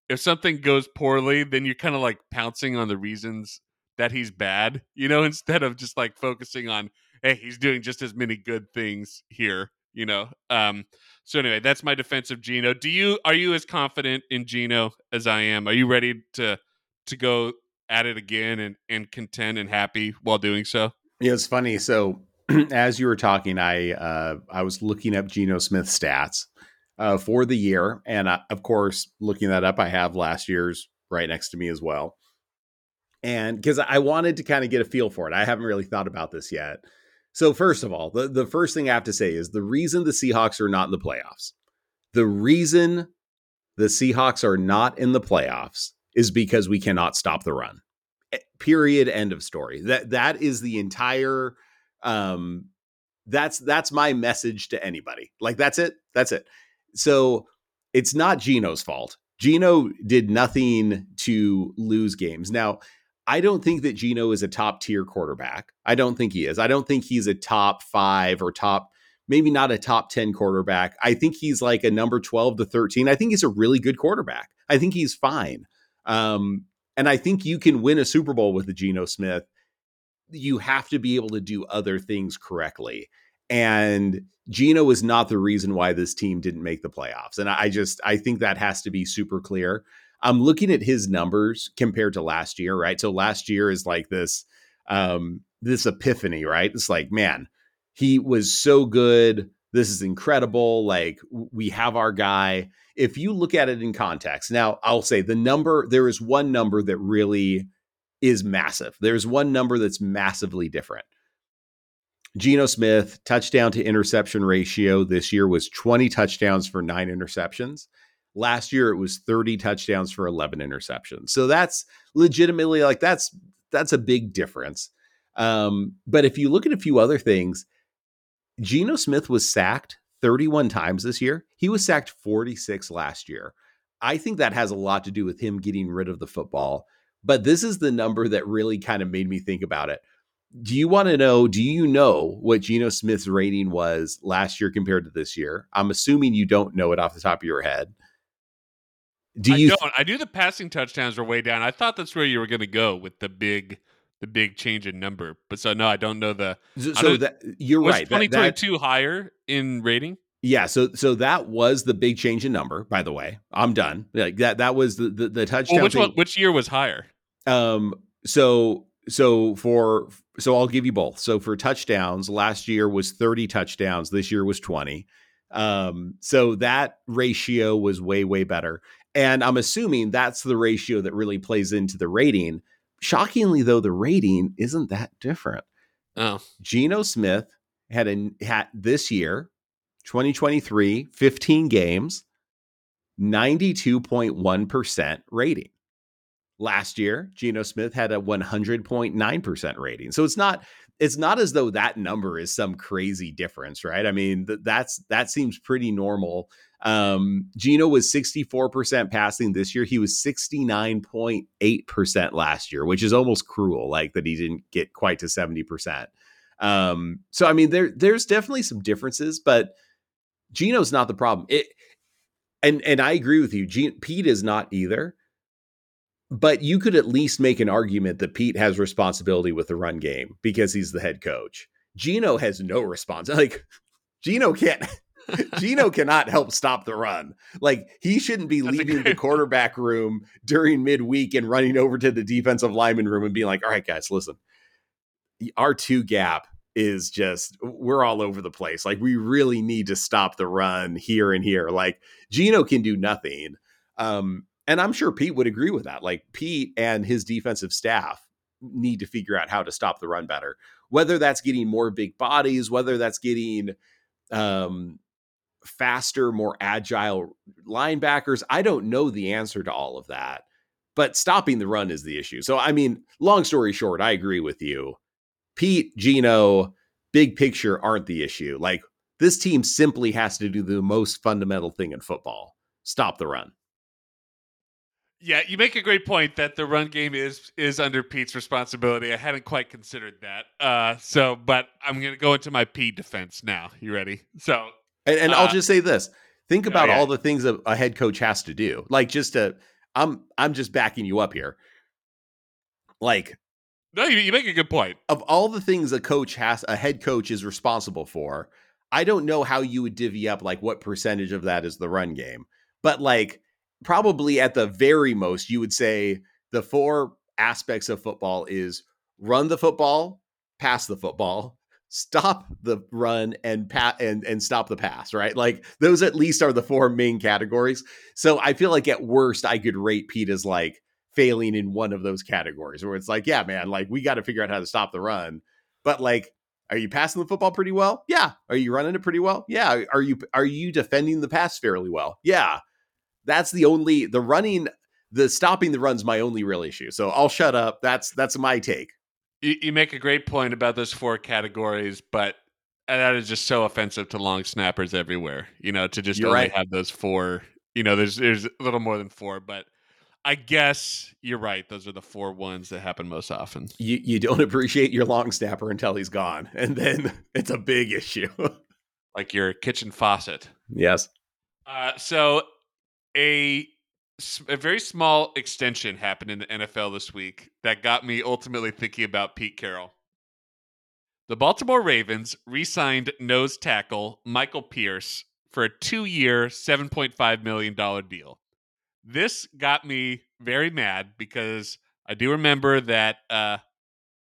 if something goes poorly, then you're kind of like pouncing on the reasons that he's bad, you know, *laughs* instead of just like focusing on, hey, he's doing just as many good things here, you know. Um, so anyway, that's my defense of Geno. Do you are you as confident in Geno as I am? Are you ready to to go at it again and and content and happy while doing so? Yeah, it's funny. So *clears throat* as you were talking, I uh, I was looking up Geno Smith stats uh, for the year, and I, of course, looking that up, I have last year's right next to me as well. And because I wanted to kind of get a feel for it, I haven't really thought about this yet. So first of all, the, the first thing I have to say is the reason the Seahawks are not in the playoffs, the reason the Seahawks are not in the playoffs is because we cannot stop the run. Eh, period. End of story. That that is the entire um that's that's my message to anybody. Like that's it. That's it. So it's not Geno's fault. Geno did nothing to lose games. Now, I don't think that Geno is a top tier quarterback. I don't think he is. I don't think he's a top five or top, maybe not a top 10 quarterback. I think he's like a number 12 to 13. I think he's a really good quarterback. I think he's fine. Um, and I think you can win a Super Bowl with a Geno Smith. You have to be able to do other things correctly. And Geno is not the reason why this team didn't make the playoffs. And I just, I think that has to be super clear. I'm looking at his numbers compared to last year, right? So last year is like this um this epiphany, right? It's like, man, he was so good. This is incredible. Like we have our guy. If you look at it in context, now I'll say the number there is one number that really is massive. There's one number that's massively different. Geno Smith, touchdown to interception ratio this year was 20 touchdowns for nine interceptions. Last year it was 30 touchdowns for 11 interceptions. So that's legitimately like that's that's a big difference. Um, but if you look at a few other things, Geno Smith was sacked 31 times this year. He was sacked 46 last year. I think that has a lot to do with him getting rid of the football. But this is the number that really kind of made me think about it. Do you want to know? Do you know what Geno Smith's rating was last year compared to this year? I'm assuming you don't know it off the top of your head. Do you? I don't. I knew the passing touchdowns were way down. I thought that's where you were going to go with the big, the big change in number. But so no, I don't know the. So, so that you're right. Twenty twenty two higher in rating. Yeah, so so that was the big change in number. By the way, I'm done. Like that. That was the the, the touchdown. Well, which one, which year was higher? Um. So so for so I'll give you both. So for touchdowns, last year was 30 touchdowns. This year was 20. Um. So that ratio was way way better. And I'm assuming that's the ratio that really plays into the rating. Shockingly, though, the rating isn't that different. Oh. Geno Smith had a had this year, 2023, 15 games, 92.1% rating. last year, Geno Smith had a 100.9% rating. So it's not it's not as though that number is some crazy difference, right? I mean, th- that's that seems pretty normal. Um, Geno was 64% passing this year. He was 69.8% last year, which is almost cruel, like that he didn't get quite to 70%. Um, so I mean, there there's definitely some differences, but Geno's not the problem. It and and I agree with you. Gene, Pete is not either. But you could at least make an argument that Pete has responsibility with the run game because he's the head coach. Geno has no response. *laughs* Like Geno can't *laughs* Geno *laughs* cannot help stop the run. Like he shouldn't be That's leaving the quarterback room during midweek and running over to the defensive lineman room and being like, "All right, guys, listen. Our two gap is just we're all over the place. Like we really need to stop the run here and here. Like Geno can do nothing. Um, and I'm sure Pete would agree with that. Like Pete and his defensive staff need to figure out how to stop the run better. Whether that's getting more big bodies, whether that's getting um, faster, more agile linebackers, I don't know the answer to all of that. But stopping the run is the issue. So, I mean, long story short, I agree with you. Pete, Geno, big picture aren't the issue. Like this team simply has to do the most fundamental thing in football stop the run. Yeah, you make a great point that the run game is is under Pete's responsibility. I hadn't quite considered that. Uh, so, but I'm going to go into my Pete defense now. You ready? So, and, and uh, I'll just say this: think about oh, yeah. all the things a, a head coach has to do. Like, just to, I'm I'm just backing you up here. Like, no, you, you make a good point. Of all the things a coach has, a head coach is responsible for. I don't know how you would divvy up like what percentage of that is the run game, but like probably at the very most, you would say the four aspects of football is run the football, pass the football, *laughs* stop the run and pat and and stop the pass, right? Like those at least are the four main categories. So I feel like at worst I could rate Pete as like failing in one of those categories where it's like, yeah, man, like we got to figure out how to stop the run. But like are you passing the football pretty well? Yeah. Are you running it pretty well? Yeah. Are you are you defending the pass fairly well? Yeah that's the only the running the stopping the run's my only real issue. So I'll shut up. That's that's my take. You, you make a great point about those four categories, but that is just so offensive to long snappers everywhere. You know, to just You're only right. have those four. You know, there's there's a little more than four, but I guess you're right. Those are the four ones that happen most often. You you don't *laughs* appreciate your long snapper until he's gone, and then *laughs* it's a big issue. *laughs* like your kitchen faucet. Yes. Uh, so a a very small extension happened in the NFL this week that got me ultimately thinking about Pete Carroll. The Baltimore Ravens re signed nose tackle Michael Pierce for a two year, $7.5 million deal. This got me very mad because I do remember that uh,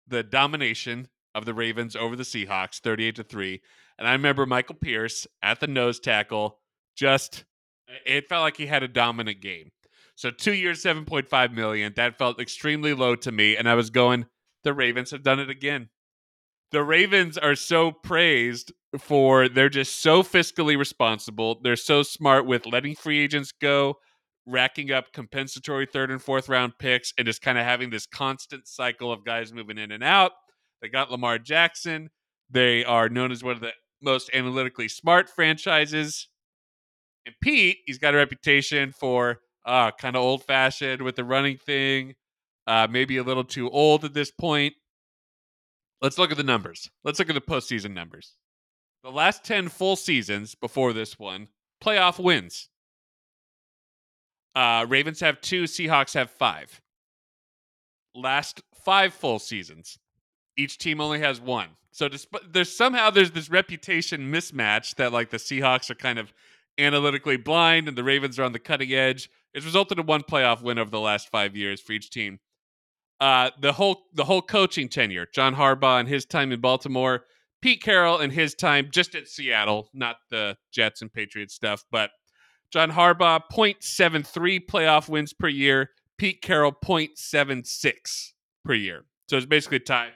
the domination of the Ravens over the Seahawks, 38 to 3. And I remember Michael Pierce at the nose tackle just it felt like he had a dominant game. So two years, seven point five million. That felt extremely low to me, and I was going. The Ravens have done it again. The Ravens are so praised for they're just so fiscally responsible. They're so smart with letting free agents go, racking up compensatory third and fourth round picks, and just kind of having this constant cycle of guys moving in and out. They got Lamar Jackson. They are known as one of the most analytically smart franchises and Pete, he's got a reputation for uh, kind of old fashioned with the running thing, uh, maybe a little too old at this point. Let's look at the numbers. Let's look at the postseason numbers. The last 10 full seasons before this one, playoff wins. Uh, Ravens have two, Seahawks have five. Last five full seasons, each team only has one. So there's somehow there's this reputation mismatch that like the Seahawks are kind of analytically blind and the Ravens are on the cutting edge. It's resulted in one playoff win over the last five years for each team. Uh, the whole the whole coaching tenure, John Harbaugh and his time in Baltimore, Pete Carroll and his time just at Seattle, not the Jets and Patriots stuff, but John Harbaugh 0.73 playoff wins per year, Pete Carroll 0.76 per year. So it's basically a tie.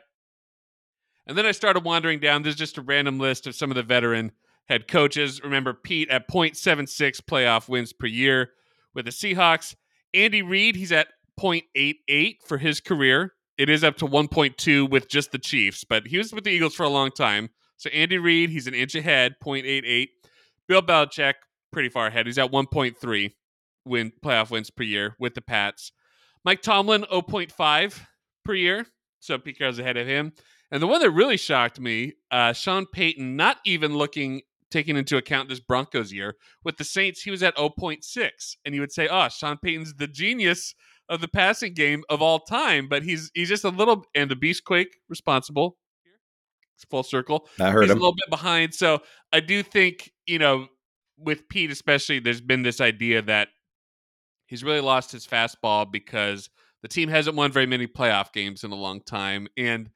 And then I started wandering down. There's just a random list of some of the veteran head coaches. Remember Pete at 0.76 playoff wins per year with the Seahawks. Andy Reid, he's at 0.88 for his career. It is up to 1.2 with just the Chiefs, but he was with the Eagles for a long time. So Andy Reid, he's an inch ahead, 0.88. Bill Belichick, pretty far ahead. He's at 1.3 win playoff wins per year with the Pats. Mike Tomlin, 0.5 per year. So Pete Carroll's ahead of him. And the one that really shocked me, uh, Sean Payton, not even looking taking into account this Broncos year. With the Saints, he was at 0.6. And you would say, oh, Sean Payton's the genius of the passing game of all time, but he's he's just a little and the Beastquake responsible. It's full circle. I heard he's him. a little bit behind. So I do think, you know, with Pete especially, there's been this idea that he's really lost his fastball because the team hasn't won very many playoff games in a long time. And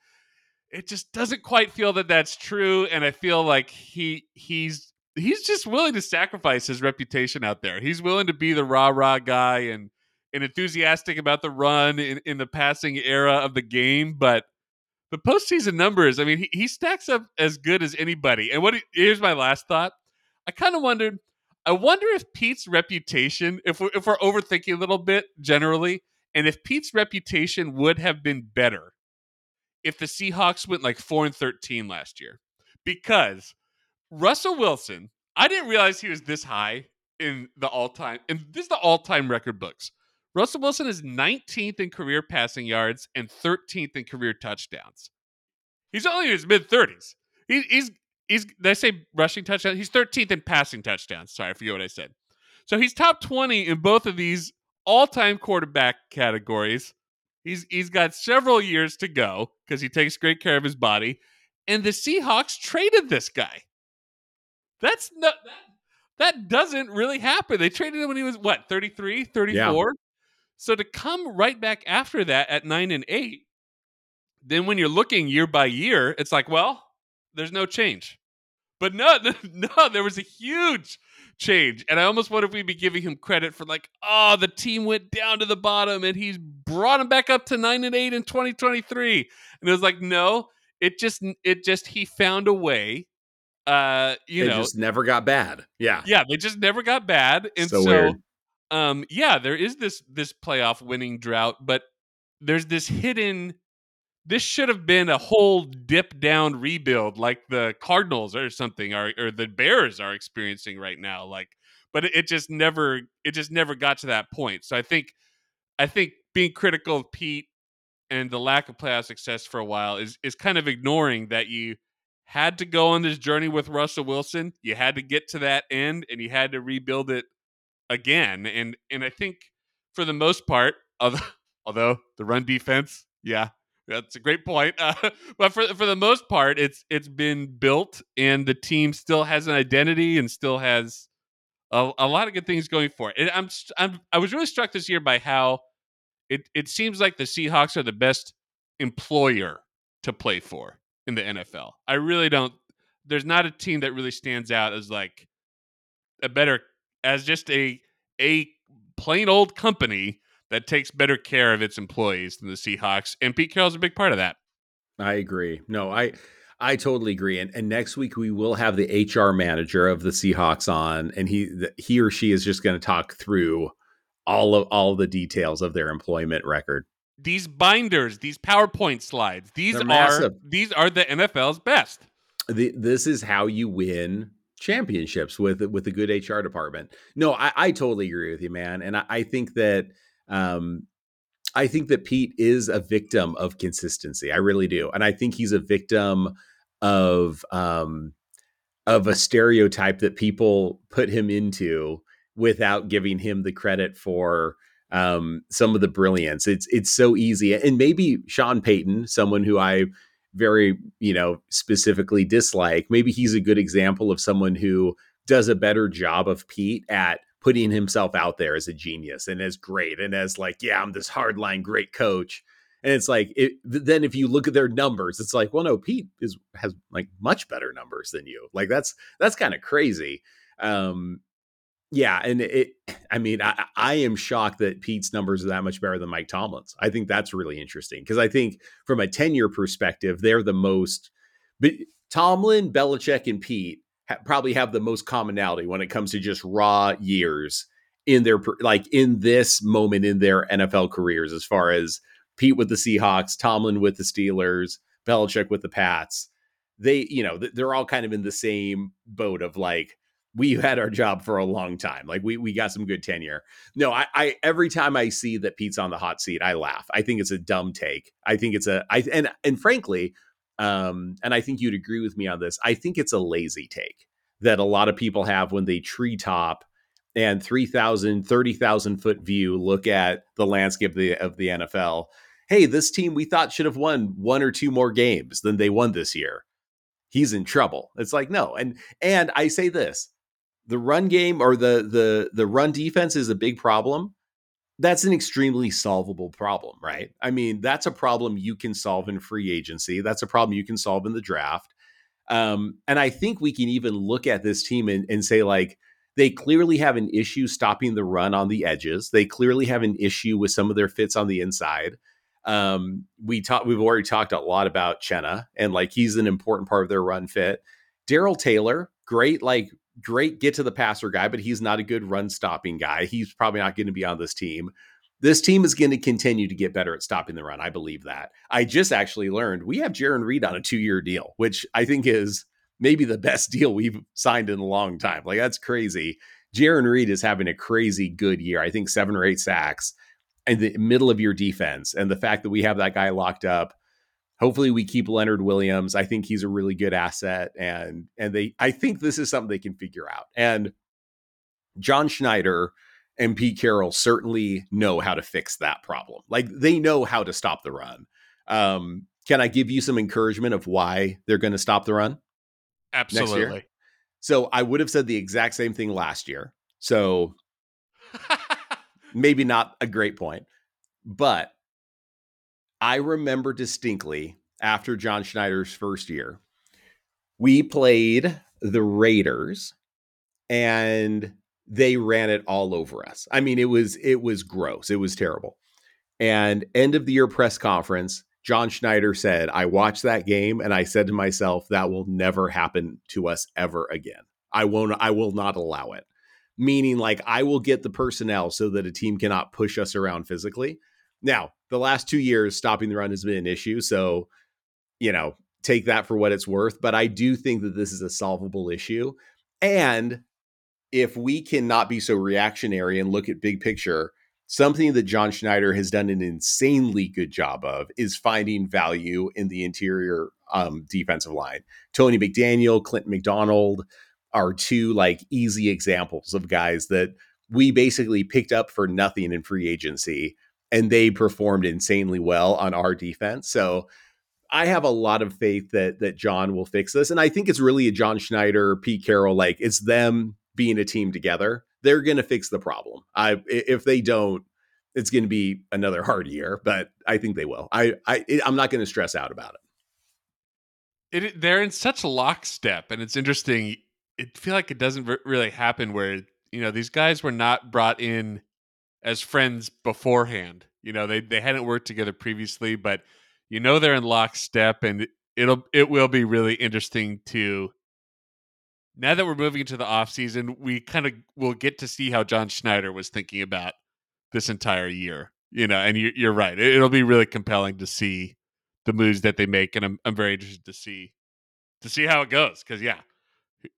it just doesn't quite feel that that's true and i feel like he he's he's just willing to sacrifice his reputation out there. He's willing to be the rah rah guy and and enthusiastic about the run in, in the passing era of the game but the postseason numbers i mean he, he stacks up as good as anybody. And what here's my last thought. I kind of wondered i wonder if pete's reputation if we're, if we're overthinking a little bit generally and if pete's reputation would have been better if the Seahawks went like 4 and 13 last year because Russell Wilson, I didn't realize he was this high in the all-time and this is the all-time record books. Russell Wilson is 19th in career passing yards and 13th in career touchdowns. He's only in his mid 30s. He, he's he's did I say rushing touchdowns? He's 13th in passing touchdowns. Sorry, I forget what I said. So he's top 20 in both of these all-time quarterback categories. He's he's got several years to go because he takes great care of his body. And the Seahawks traded this guy. That's not that, that doesn't really happen. They traded him when he was what, 33, 34? Yeah. So to come right back after that at 9 and 8, then when you're looking year by year, it's like, well, there's no change. But no, *laughs* no, there was a huge change. And I almost wonder if we'd be giving him credit for like, oh, the team went down to the bottom and he's brought him back up to nine and eight in 2023. And it was like, no, it just it just he found a way. Uh, you they know, just never got bad. Yeah, yeah, they just never got bad. And so, so um, yeah, there is this this playoff winning drought, but there's this hidden this should have been a whole dip down rebuild like the Cardinals or something or, or the Bears are experiencing right now. Like, but it, just never it just never got to that point. So I think I think being critical of Pete and the lack of playoff success for a while is is kind of ignoring that you had to go on this journey with Russell Wilson. You had to get to that end and you had to rebuild it again. And and I think for the most part, although *laughs* although the run defense, yeah, that's a great point. Uh, *laughs* but for for the most part, it's it's been built, and the team still has an identity and still has a, a lot of good things going for it. I'm I'm I was really struck this year by how it it seems like the Seahawks are the best employer to play for in the NFL. I really don't. There's not a team that really stands out as like a better as just a a plain old company that takes better care of its employees than the Seahawks, and Pete Carroll's a big part of that. I agree. No, I I totally agree. And and next week we will have the HR manager of the Seahawks on, and he he or she is just going to talk through all of all the details of their employment record. These binders, these PowerPoint slides, these They're are massive. these are the NFL's best. The, this is how you win championships with with a good HR department. No, I, I totally agree with you, man. And I, I think that um, I think that Pete is a victim of consistency. I really do, and I think he's a victim of um, of a stereotype that people put him into without giving him the credit for um, some of the brilliance. It's it's so easy, and maybe Sean Payton, someone who I very you know specifically dislike, maybe he's a good example of someone who does a better job of Pete at putting himself out there as a genius and as great and as like, yeah, I'm this hardline great coach. And it's like, it, then if you look at their numbers, it's like, well, no, Pete is has like much better numbers than you. Like that's that's kind of crazy. Um, yeah, and it. *clears throat* I mean, I, I am shocked that Pete's numbers are that much better than Mike Tomlin's. I think that's really interesting because I think from a tenure perspective, they're the most. But Tomlin, Belichick, and Pete ha- probably have the most commonality when it comes to just raw years. in their like in this moment in their NFL careers as far as Pete with the Seahawks, Tomlin with the Steelers, Belichick with the Pats. They, you know, they're all kind of in the same boat of like we had our job for a long time. Like we we got some good tenure. No, I, I every time I see that Pete's on the hot seat, I laugh. I think it's a dumb take. I think it's a I and and frankly, um, and I think you'd agree with me on this. I think it's a lazy take that a lot of people have when they treetop and 3,000, 30,000 foot view look at the landscape of the, of the NFL. Hey, this team we thought should have won one or two more games than they won this year. He's in trouble. It's like no, and and I say this: the run game or the the the run defense is a big problem. That's an extremely solvable problem, right? I mean, that's a problem you can solve in free agency. That's a problem you can solve in the draft. Um, and I think we can even look at this team and, and say, like, they clearly have an issue stopping the run on the edges. They clearly have an issue with some of their fits on the inside. Um, we talked. We've already talked a lot about Chenna, and like he's an important part of their run fit. Daryl Taylor, great, like great get to the passer guy, but he's not a good run stopping guy. He's probably not going to be on this team. This team is going to continue to get better at stopping the run. I believe that. I just actually learned we have Jarran Reed on a two year deal, which I think is maybe the best *laughs* deal we've signed in a long time. Like that's crazy. Jarran Reed is having a crazy good year. I think seven or eight sacks in the middle of your defense. And the fact that we have that guy locked up, hopefully we keep Leonard Williams. I think he's a really good asset. And and they I think this is something they can figure out. And John Schneider and Pete Carroll certainly know how to fix that problem. Like they know how to stop the run. Um, can I give you some encouragement of why they're going to stop the run? Absolutely. So I would have said the exact same thing last year. So *laughs* maybe not a great point, but I remember distinctly after John Schneider's first year, we played the Raiders and they ran it all over us. I mean, it was it was gross. It was terrible. And end of the year press conference, John Schneider said, I watched that game and I said to myself, that will never happen to us ever again. I won't, I will not allow it. Meaning, like, I will get the personnel so that a team cannot push us around physically. Now, the last two years, stopping the run has been an issue. So, you know, take that for what it's worth. But I do think that this is a solvable issue. And if we cannot be so reactionary and look at big picture, something that John Schneider has done an insanely good job of is finding value in the interior um, defensive line. Tony McDaniel, Clinton McDonald are two like easy examples of guys that we basically picked up for nothing in free agency and they performed insanely well on our defense. So I have a lot of faith that that John will fix this and I think it's really a John Schneider, Pete Carroll like it's them being a team together they're going to fix the problem. I if they don't, it's going to be another hard year, but I think they will. I I I'm not going to stress out about it. It they're in such lockstep, and it's interesting. It feel like it doesn't really happen where you know these guys were not brought in as friends beforehand. You know they they hadn't worked together previously, but you know they're in lockstep, and it'll it will be really interesting to now that we're moving into the off season, we kind of will get to see how John Schneider was thinking about this entire year. You know, and you're, you're right; it'll be really compelling to see the moves that they make, and I'm I'm very interested to see to see how it goes. Because yeah,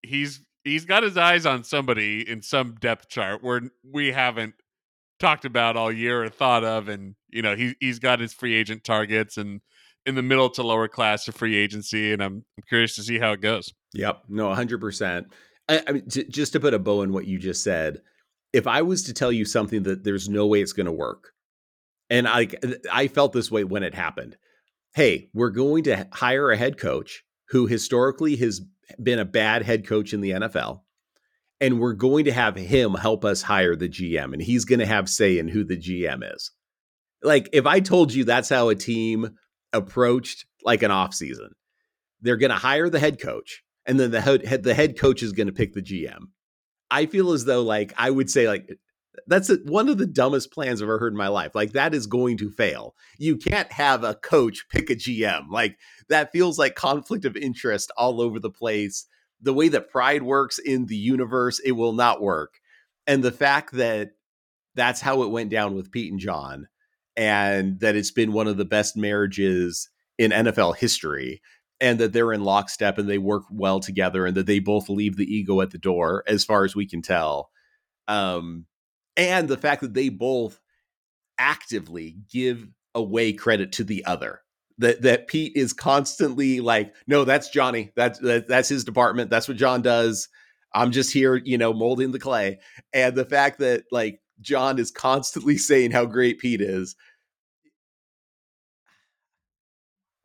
he's he's got his eyes on somebody in some depth chart where we haven't talked about all year or thought of, and you know he he's got his free agent targets and in the middle to lower class of free agency, and I'm, I'm curious to see how it goes. Yep, no, hundred percent. I, I mean, t- just to put a bow in what you just said, if I was to tell you something that there's no way it's going to work, and I I felt this way when it happened. Hey, we're going to hire a head coach who historically has been a bad head coach in the NFL, and we're going to have him help us hire the GM, and he's going to have say in who the GM is. Like if I told you that's how a team approached like an off season. They're going to hire the head coach, and then the head the head coach is going to pick the GM. I feel as though like I would say like that's a, one of the dumbest plans I've ever heard in my life. Like that is going to fail. You can't have a coach pick a GM. Like that feels like conflict of interest all over the place. The way that pride works in the universe, it will not work. And the fact that that's how it went down with Pete and John, and that it's been one of the best marriages in NFL history, and that they're in lockstep and they work well together, and that they both leave the ego at the door, as far as we can tell. Um, and the fact that they both actively give away credit to the other. That that Pete is constantly like, no, that's Johnny. That's that, that's his department. That's what John does. I'm just here, you know, molding the clay. And the fact that like John is constantly *laughs* saying how great Pete is.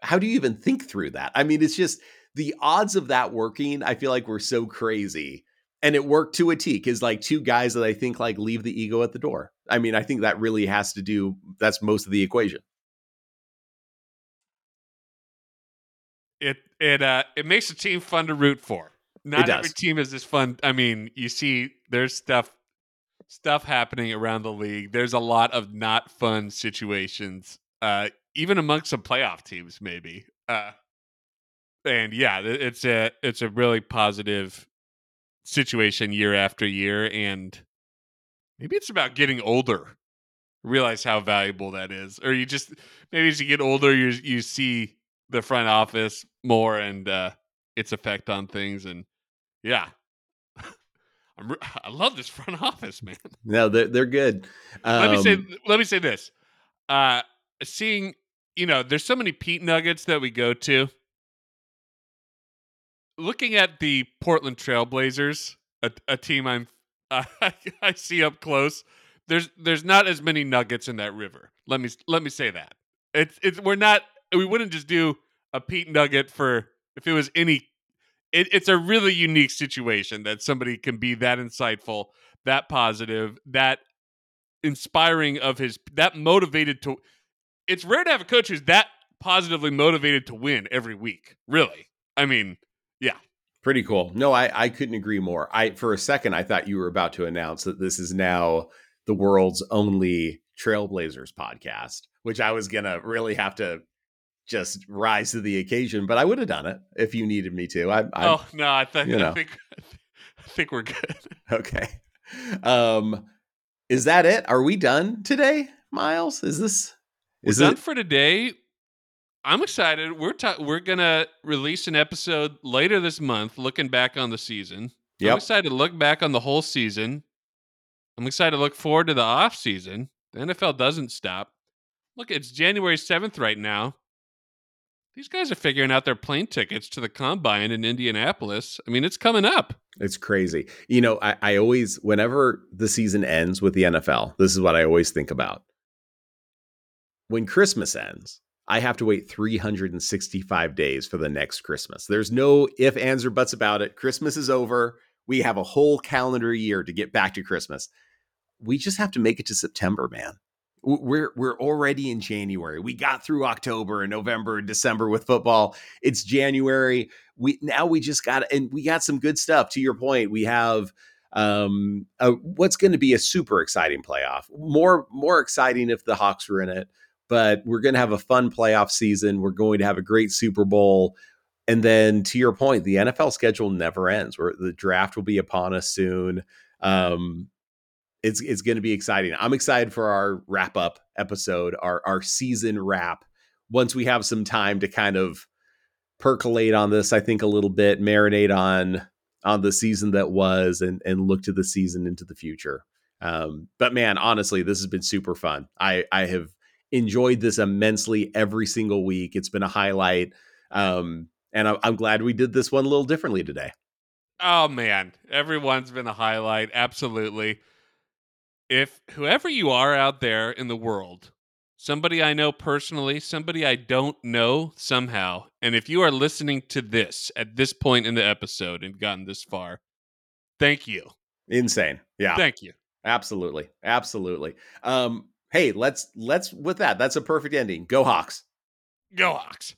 How do you even think through that? I mean, it's just the odds of that working, I feel like we're so crazy. And it worked to a T because like two guys that I think like leave the ego at the door. I mean, I think that really has to do that's most of the equation. It it uh it makes a team fun to root for. Not every team is this fun. I mean, you see there's stuff stuff happening around the league. There's a lot of not fun situations, uh, even amongst some playoff teams, maybe. Uh, and yeah, it's a it's a really positive situation year after year, and maybe it's about getting older. Realize how valuable that is, or you just maybe as you get older, you you see the front office more and uh, its effect on things, and yeah, *laughs* I'm, *laughs* I love this front *laughs* office, man. No, they're they're good. Um, let me say um, let me say this. Uh, seeing you know, there's so many Pete Nuggets that we go to. Looking at the Portland Trailblazers, a, a team I'm uh, I see up close. There's there's not as many nuggets in that river. Let me let me say that. It's it's we're not we wouldn't just do a Pete Nugget for if it was any it, it's a really unique situation that somebody can be that insightful, that positive, that inspiring of his that motivated to it's rare to have a coach who's that positively motivated to win every week. Really. I mean, yeah. Pretty cool. No, I, I couldn't agree more. I for a second I thought you were about to announce that this is now the world's only Trailblazers podcast, which I was gonna really have to just rise to the occasion. But I would have done it if you needed me to. I, I oh no, I, th- you know. *laughs* I think I think we're good. *laughs* Okay. Um, is that it? Are we done today, Miles? Is this is we're done for today? I'm excited. We're ta- we're gonna release an episode later this month, looking back on the season. Yep. I'm excited to look back on the whole season. I'm excited to look forward to the off season. The NFL doesn't stop. Look, it's January 7th right now. These guys are figuring out their plane tickets to the combine in Indianapolis. I mean, it's coming up. It's crazy. You know, I, I always, whenever the season ends with the NFL, this is what I always think about. When Christmas ends, I have to wait 365 days for the next Christmas. There's no if, ands, or buts about it. Christmas is over. We have a whole calendar year to get back to Christmas. We just have to make it to September, man we're we're already in January. We got through October and November and December with football. It's January. We now we just got and we got some good stuff. To your point, we have um a, what's going to be a super exciting playoff. More more exciting if the Hawks were in it, but we're going to have a fun playoff season. We're going to have a great Super Bowl. And then to your point, the NFL schedule never ends. Where the draft will be upon us soon. Um, it's it's going to be exciting. I'm excited for our wrap up episode, our our season wrap. Once we have some time to kind of percolate on this, I think a little bit, marinate on on the season that was, and and look to the season into the future. Um, but man, honestly, this has been super fun. I I have enjoyed this immensely every single week. It's been a highlight, um, and I, I'm glad we did this one a little differently today. Oh man, everyone's been a highlight. Absolutely if whoever you are out there in the world, somebody I know personally, somebody I don't know somehow, and if you are listening to this at this point in the episode and gotten this far, thank you. Insane. Yeah. Thank you. Absolutely. Absolutely. Um hey, let's let's with that. That's a perfect ending. Go Hawks. Go Hawks.